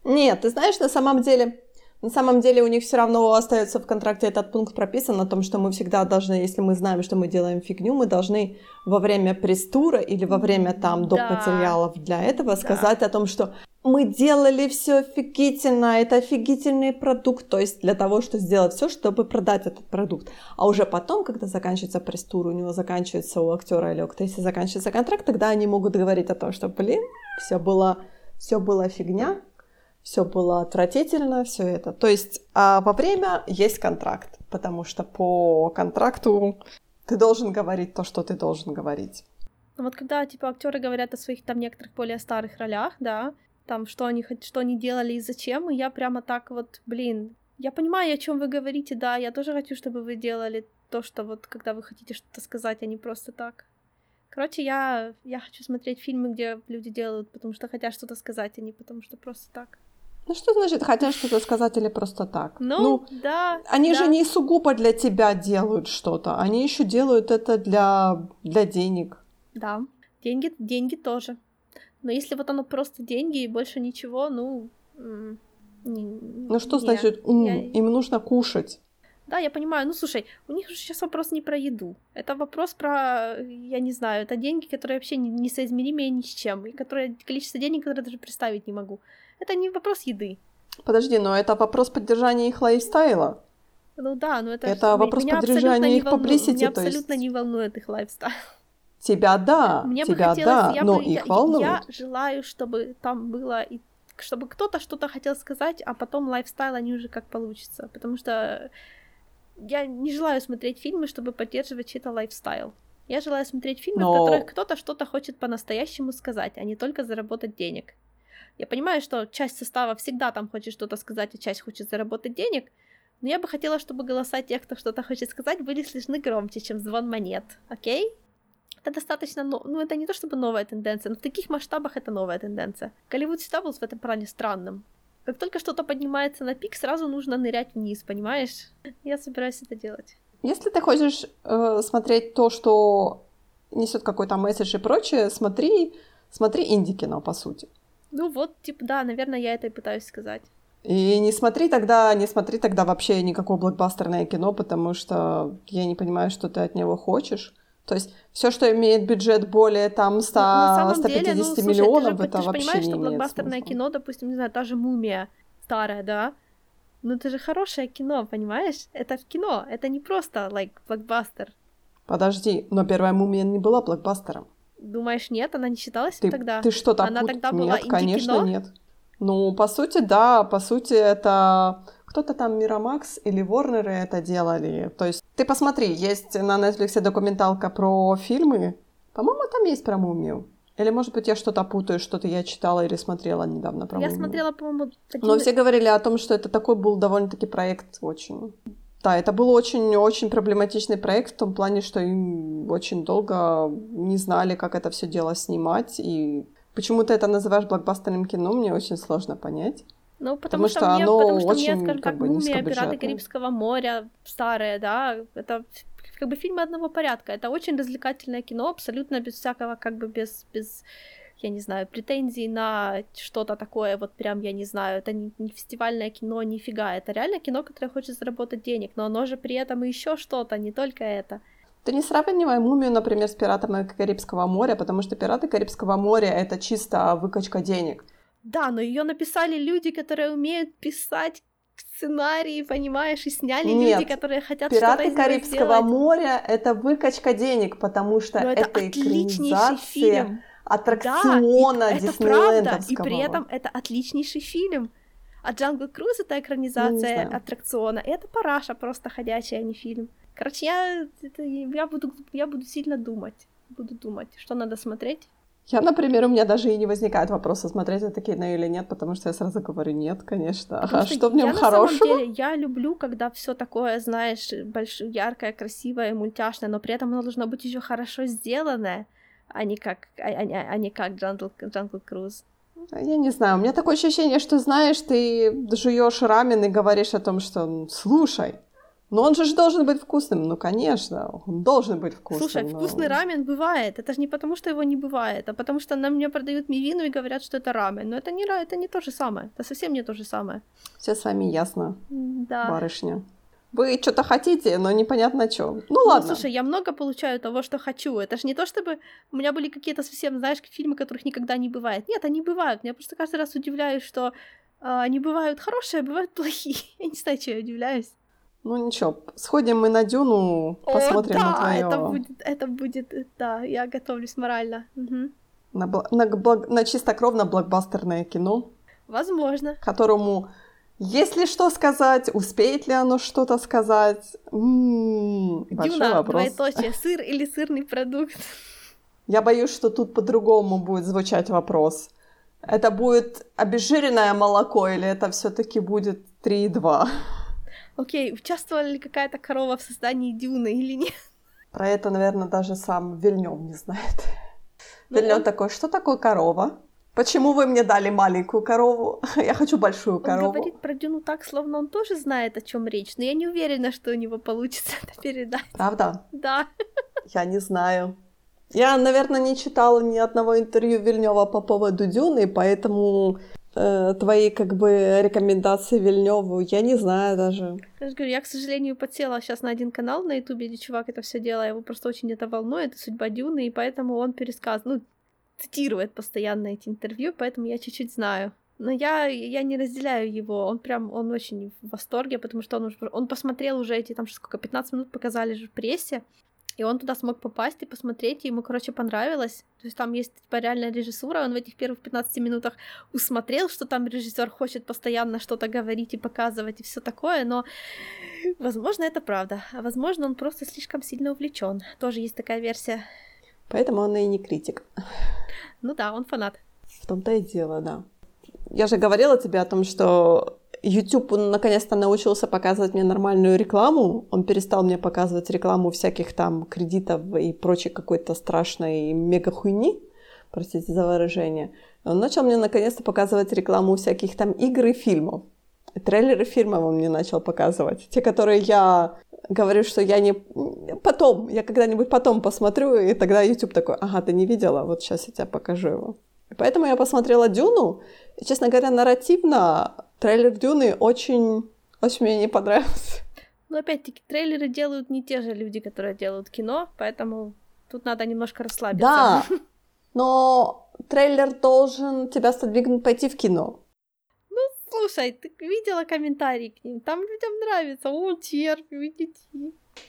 Нет, ты знаешь, на самом деле, на самом деле у них все равно остается в контракте этот пункт прописан о том, что мы всегда должны, если мы знаем, что мы делаем фигню, мы должны во время пресс-тура или во время там доп. материалов для этого сказать да. о том, что мы делали все офигительно, это офигительный продукт, то есть для того, чтобы сделать все, чтобы продать этот продукт. А уже потом, когда заканчивается пресс-тур, у него заканчивается у актера или у актрисы заканчивается контракт, тогда они могут говорить о том, что, блин, все было, все было фигня, все было отвратительно, все это. То есть а во время есть контракт, потому что по контракту ты должен говорить то, что ты должен говорить. Ну вот когда, типа, актеры говорят о своих там некоторых более старых ролях, да, там, что они, что они делали и зачем, и я прямо так вот, блин, я понимаю, о чем вы говорите, да, я тоже хочу, чтобы вы делали то, что вот, когда вы хотите что-то сказать, а не просто так. Короче, я, я хочу смотреть фильмы, где люди делают, потому что хотят что-то сказать, а не потому что просто так. Ну что значит хотят что-то сказать или просто так? Ну, ну да. Они да. же не сугубо для тебя делают что-то, они еще делают это для, для денег. Да, деньги, деньги тоже. Но если вот оно просто деньги и больше ничего, ну... Не, ну что не, значит ум? Я... Им нужно кушать. Да, я понимаю. Ну, слушай, у них же сейчас вопрос не про еду. Это вопрос про, я не знаю, это деньги, которые вообще несоизмеримые ни с чем. И которые, количество денег, которые даже представить не могу. Это не вопрос еды. Подожди, но это вопрос поддержания их лайфстайла. Ну да, но это... Это вопрос поддержания их publicity, Меня абсолютно есть... не волнует их лайфстайл. Тебя да, Мне тебя бы хотелось, да, я но бы, их я, волнует. Я желаю, чтобы там было и чтобы кто-то что-то хотел сказать, а потом лайфстайл они уже как получится, потому что я не желаю смотреть фильмы, чтобы поддерживать чей-то лайфстайл. Я желаю смотреть фильмы, Но... в которых кто-то что-то хочет по-настоящему сказать, а не только заработать денег. Я понимаю, что часть состава всегда там хочет что-то сказать, а часть хочет заработать денег, но я бы хотела, чтобы голоса тех, кто что-то хочет сказать, были слышны громче, чем звон монет, окей? Это достаточно, но... ну это не то чтобы новая тенденция, но в таких масштабах это новая тенденция. Голливуд всегда был в этом плане странным. Как только что-то поднимается на пик, сразу нужно нырять вниз, понимаешь? Я собираюсь это делать. Если ты хочешь э, смотреть то, что несет какой-то месседж и прочее, смотри, смотри инди-кино, по сути. Ну вот, типа, да, наверное, я это и пытаюсь сказать. И не смотри тогда, не смотри тогда вообще никакое блокбастерное кино, потому что я не понимаю, что ты от него хочешь. То есть все, что имеет бюджет более там 100, ну, 150 деле, ну, слушай, миллионов, ты же, это ты вообще же понимаешь, не что блокбастерное смысла. кино, допустим, не знаю, та же «Мумия» старая, да? Ну это же хорошее кино, понимаешь? Это кино, это не просто, like, блокбастер. Подожди, но первая «Мумия» не была блокбастером. Думаешь, нет? Она не считалась ты, тогда? Ты что-то Она пут... тогда была Нет, конечно, нет. Ну, по сути, да, по сути, это кто-то там Мирамакс или Ворнеры это делали. То есть ты посмотри, есть на Netflix документалка про фильмы. По-моему, там есть про мумию. Или, может быть, я что-то путаю, что-то я читала или смотрела недавно про Я мумию. смотрела, по-моему, один... Но все говорили о том, что это такой был довольно-таки проект очень... Да, это был очень-очень проблематичный проект в том плане, что им очень долго не знали, как это все дело снимать, и почему ты это называешь блокбастерным кино, мне очень сложно понять. Ну, потому, Потому что, что мне, оно потому что очень, мне, скажем как бы, «Мумия». «Пираты Карибского моря», старые, да, это как бы фильмы одного порядка. Это очень развлекательное кино, абсолютно без всякого, как бы без, без я не знаю, претензий на что-то такое, вот прям, я не знаю, это не, не фестивальное кино, нифига, это реально кино, которое хочет заработать денег, но оно же при этом еще что-то, не только это. Ты не сравнивай «Мумию», например, с «Пиратами Карибского моря», потому что «Пираты Карибского моря» — это чисто выкачка денег. Да, но ее написали люди, которые умеют писать сценарии, понимаешь, и сняли Нет, люди, которые хотят «Пираты что-то Карибского сделать. моря» — это выкачка денег, потому что Но это, это отличнейший фильм. аттракциона да, это правда, и при этом это отличнейший фильм. А Джангл Круз это экранизация знаю. аттракциона. И это параша просто ходячая, а не фильм. Короче, я, это- я, буду, я буду сильно думать. Буду думать, что надо смотреть. Я, например, у меня даже и не возникает вопроса, смотреть это кино или нет, потому что я сразу говорю нет, конечно. Потому А что в нем я, На хорошего? самом деле, я люблю, когда все такое, знаешь, больш... яркое, красивое, мультяшное, но при этом оно должно быть еще хорошо сделанное, а не как, а, а- а не как Jungle, Jungle Cruise. Я не знаю, у меня такое ощущение, что, знаешь, ты жуешь рамен и говоришь о том, что, «Ну, слушай, но он же ж должен быть вкусным. Ну, конечно, он должен быть вкусным. Слушай, но- вкусный рамен бывает. Это же не потому, что его не бывает, а потому что нам мне продают мивину и говорят, что это рамен. Но это не, это не то же самое. Это совсем не то же самое. Все с вами ясно, Да. барышня. Вы что-то хотите, но непонятно что. Ну, Ну, ладно. слушай, я много получаю того, что хочу. Это же не то, чтобы у меня были какие-то совсем, знаешь, фильмы, которых никогда не бывает. Нет, они бывают. Я просто каждый раз удивляюсь, что а, они бывают хорошие, а бывают плохие. Я не знаю, чего я удивляюсь. Ну, ничего, сходим мы на Дюну, посмотрим О, да, на твое... это будет, это будет, да, я готовлюсь морально. Мгм. На, бл- на блок- на чистокровно блокбастерное кино. Возможно. которому, если что сказать, успеет ли оно что-то сказать, М, большой Дюна, вопрос. двоеточие, сыр или сырный продукт? Я боюсь, что тут по-другому будет звучать вопрос. Это будет обезжиренное молоко или это все-таки будет 3,2? Окей, участвовала ли какая-то корова в создании Дюны или нет? Про это, наверное, даже сам Вильнёв не знает. Ну, Вильнёв он- такой, что такое корова? Почему вы мне дали маленькую корову? Я хочу большую Он корову. говорит про Дюну так, словно он тоже знает, о чем речь, но я не уверена, что у него получится это передать. Правда? Да. Я не знаю. Я, наверное, не читала ни одного интервью Вильнева по поводу Дюны, поэтому э, твои как бы рекомендации Вильневу я не знаю даже. Я же говорю, я, к сожалению, подсела сейчас на один канал на Ютубе, где чувак это все делает, его просто очень это волнует, судьба Дюны, и поэтому он пересказ, ну, цитирует постоянно эти интервью, поэтому я чуть-чуть знаю. Но я, я не разделяю его, он прям, он очень в восторге, потому что он, уже, он посмотрел уже эти, там, сколько, 15 минут показали же в прессе, и он туда смог попасть и посмотреть, и ему, короче, понравилось. То есть там есть типа реальная режиссура, он в этих первых 15 минутах усмотрел, что там режиссер хочет постоянно что-то говорить и показывать и все такое, но возможно это правда, а возможно он просто слишком сильно увлечен. Тоже есть такая версия. Поэтому он и не критик. Ну да, он фанат. В том-то и дело, да. Я же говорила тебе о том, что YouTube он наконец-то научился показывать мне нормальную рекламу. Он перестал мне показывать рекламу всяких там кредитов и прочей какой-то страшной мега хуйни. простите за выражение. Он начал мне наконец-то показывать рекламу всяких там игр и фильмов. Трейлеры фильмов он мне начал показывать. Те, которые я говорю, что я не... Потом, я когда-нибудь потом посмотрю, и тогда YouTube такой, ага, ты не видела, вот сейчас я тебе покажу его. Поэтому я посмотрела Дюну, и, честно говоря, нарративно трейлер Дюны очень, очень мне не понравился. Но опять-таки трейлеры делают не те же люди, которые делают кино, поэтому тут надо немножко расслабиться. Да, но трейлер должен тебя сподвигнуть пойти в кино. Слушай, ты видела комментарии к ним? Там людям нравится. О, червь, видите?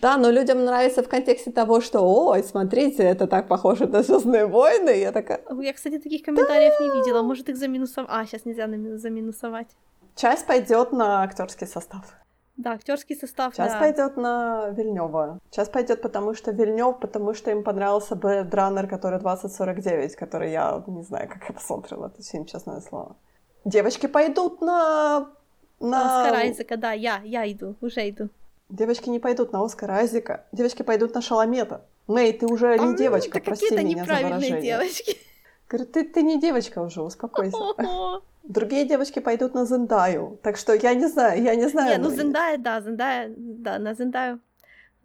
Да, но людям нравится в контексте того, что, ой, смотрите, это так похоже на Звездные войны. Я такая... Я, кстати, таких комментариев да! не видела. Может, их заминусовать. А, сейчас нельзя заминусовать. Часть пойдет на актерский состав. Да, актерский состав. Сейчас да. пойдет на Вильнева. Сейчас пойдет, потому что Вильнев, потому что им понравился Blade Runner, который 2049, который я не знаю, как я посмотрела этот фильм, честное слово. Девочки пойдут на... на... Оскар Айзека, да, я, я иду, уже иду. Девочки не пойдут на Оскар Айзека, девочки пойдут на Шаламета. Мэй, ты уже а, не девочка, да прости меня за выражение. девочки. Говорю, ты, ты не девочка уже, успокойся. Другие девочки пойдут на Зендаю. Так что я не знаю, я не знаю. Не, ну Зендая, да, Зендая, да, на Зендаю.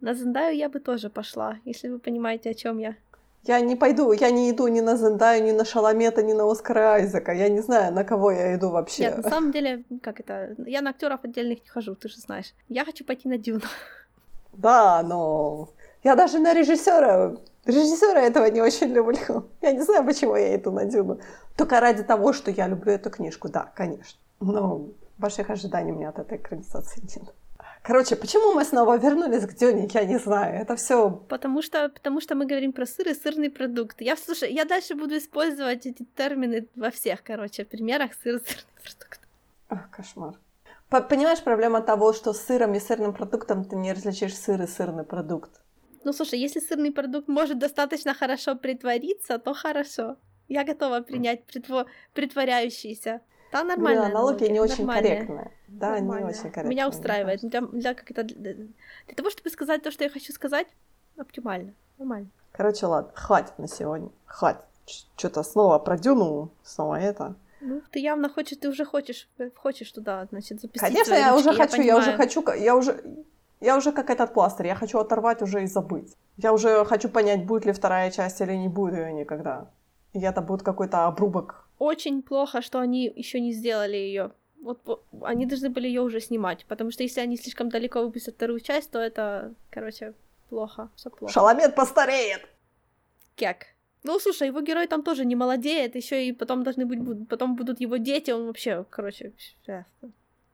На Зендаю я бы тоже пошла, если вы понимаете, о чем я. Я не пойду, я не иду ни на Зендаю, ни на Шаламета, ни на Оскара Айзека. Я не знаю, на кого я иду вообще. Нет, на самом деле, как это, я на актеров отдельных не хожу, ты же знаешь. Я хочу пойти на Дюну. Да, но я даже на режиссера, режиссера этого не очень люблю. Я не знаю, почему я иду на Дюну. Только ради того, что я люблю эту книжку, да, конечно. Но больших ожиданий у меня от этой экранизации нет. Короче, почему мы снова вернулись к Дюне, я не знаю. Это все. Потому что, потому что мы говорим про сыр и сырный продукт. Я, слушай, я дальше буду использовать эти термины во всех, короче, примерах сыр и сырный продукт. Ах, кошмар. Понимаешь, проблема того, что с сыром и сырным продуктом ты не различишь сыр и сырный продукт. Ну, слушай, если сырный продукт может достаточно хорошо притвориться, то хорошо. Я готова принять притво... притворяющийся. Да, нормально. Блин, аналогия не очень нормальная. корректная. Да, не очень корректная. Меня устраивает. Для, для, как это, для, для того, чтобы сказать то, что я хочу сказать, оптимально. Нормально. Короче, ладно, хватит на сегодня. Хватит. Что-то снова про Дюну, снова это. Ну, ты явно хочешь, ты уже хочешь, хочешь туда, значит, запустить Конечно, я уже я хочу, понимаю. я уже хочу, я уже, я уже как этот пластырь, я хочу оторвать уже и забыть. Я уже хочу понять, будет ли вторая часть или не будет ее никогда. И это будет какой-то обрубок очень плохо, что они еще не сделали ее. Вот они должны были ее уже снимать, потому что если они слишком далеко выпустят вторую часть, то это, короче, плохо, все плохо. Шаламет постареет. Как? Ну, слушай, его герой там тоже не молодеет, еще и потом должны быть, потом будут его дети, он вообще, короче.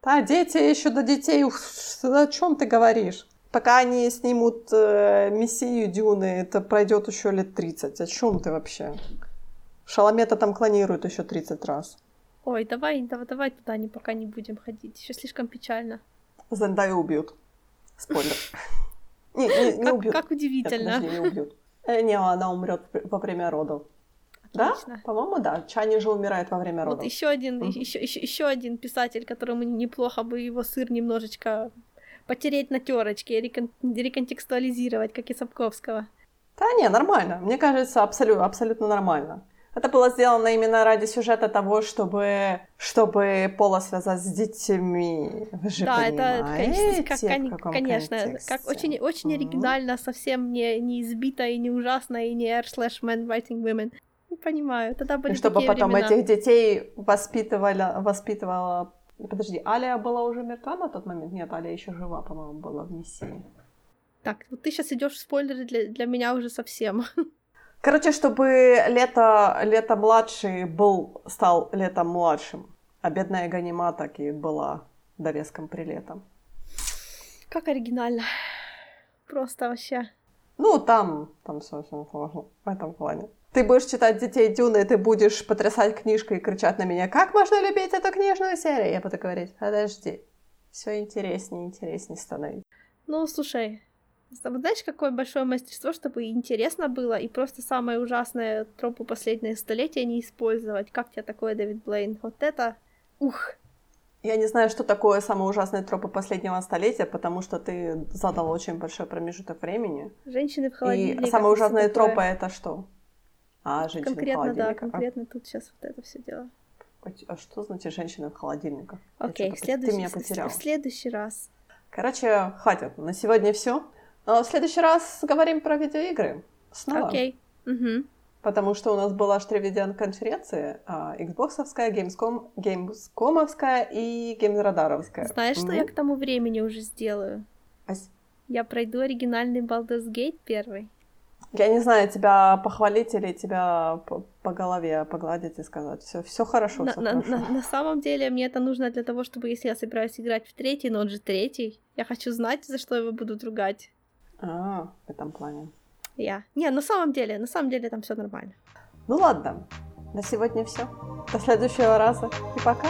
Да, дети еще до детей, о чем ты говоришь? Пока они снимут э, Мессию Дюны, это пройдет еще лет 30. О чем ты вообще? Шаламета там клонируют еще 30 раз. Ой, давай, давай, давай туда не, пока не будем ходить. Еще слишком печально. Зендаю убьют. Спойлер. Не, не, не убьют. Как удивительно. не убьют. Э, не, она умрет во время родов. Да? По-моему, да. Чани же умирает во время родов. Вот еще один, mm-hmm. еще, еще, еще один писатель, которому неплохо бы его сыр немножечко потереть на терочке, рекон- реконтекстуализировать, как и Сапковского. Да не, нормально. Мне кажется, абсолютно, абсолютно нормально. Это было сделано именно ради сюжета того, чтобы, чтобы Пола связать с детьми. Вы же да, это, как, как, конечно, как очень, очень mm-hmm. оригинально, совсем не, не избито и не ужасно, и не r slash man writing women. Понимаю, тогда были И чтобы потом времена. этих детей воспитывали, воспитывала... Подожди, Алия была уже мертва на тот момент? Нет, Алия еще жива, по-моему, была в миссии. Так, вот ты сейчас идешь в спойлеры для, для меня уже совсем. Короче, чтобы лето, лето младший был, стал летом младшим. А бедная Ганима так и была довеском прилетом. Как оригинально. Просто вообще. Ну, там, там сложно в этом плане. Ты будешь читать «Детей Дюны», ты будешь потрясать книжкой и кричать на меня, как можно любить эту книжную серию? Я буду говорить, подожди, все интереснее и интереснее становится. Ну, слушай, знаешь, какое большое мастерство, чтобы интересно было, и просто самое ужасное тропу последнее столетие не использовать. Как тебе такое, Дэвид Блейн? Вот это... Ух! Я не знаю, что такое самые ужасные тропы последнего столетия, потому что ты задал очень большой промежуток времени. Женщины в холодильнике. И самая ужасная тропа это что? А женщины в Конкретно, да, холодильниках? конкретно тут сейчас вот это все дело. А, а что значит женщины в холодильниках? Окей, в следующий, Ты меня потеряла. в следующий раз. Короче, хватит. На сегодня все. Но в следуследующий раз говорим про видеоигры. Снова. Окей. Мгм. Потому что у нас было аж три видеоконференции. а, Xboxовская, Gamescom, Gamescomовская и Геймзрадаровская. Знаешь, что Ну, я к тому времени уже сделаю? ась- Я пройду оригинальный Baldur's Gate первый. Я не знаю, тебя похвалить или тебя по, по голове погладить и сказать, все, все хорошо, На, все на- хорошо. на- на самом деле мне это нужно для того, чтобы если я собираюсь играть в третий, но он же третий, я хочу знать, за что его будут ругать. А, в этом плане. Я. Не, на самом деле, на самом деле там все нормально. Ну ладно, на сегодня все. До следующего раза и пока.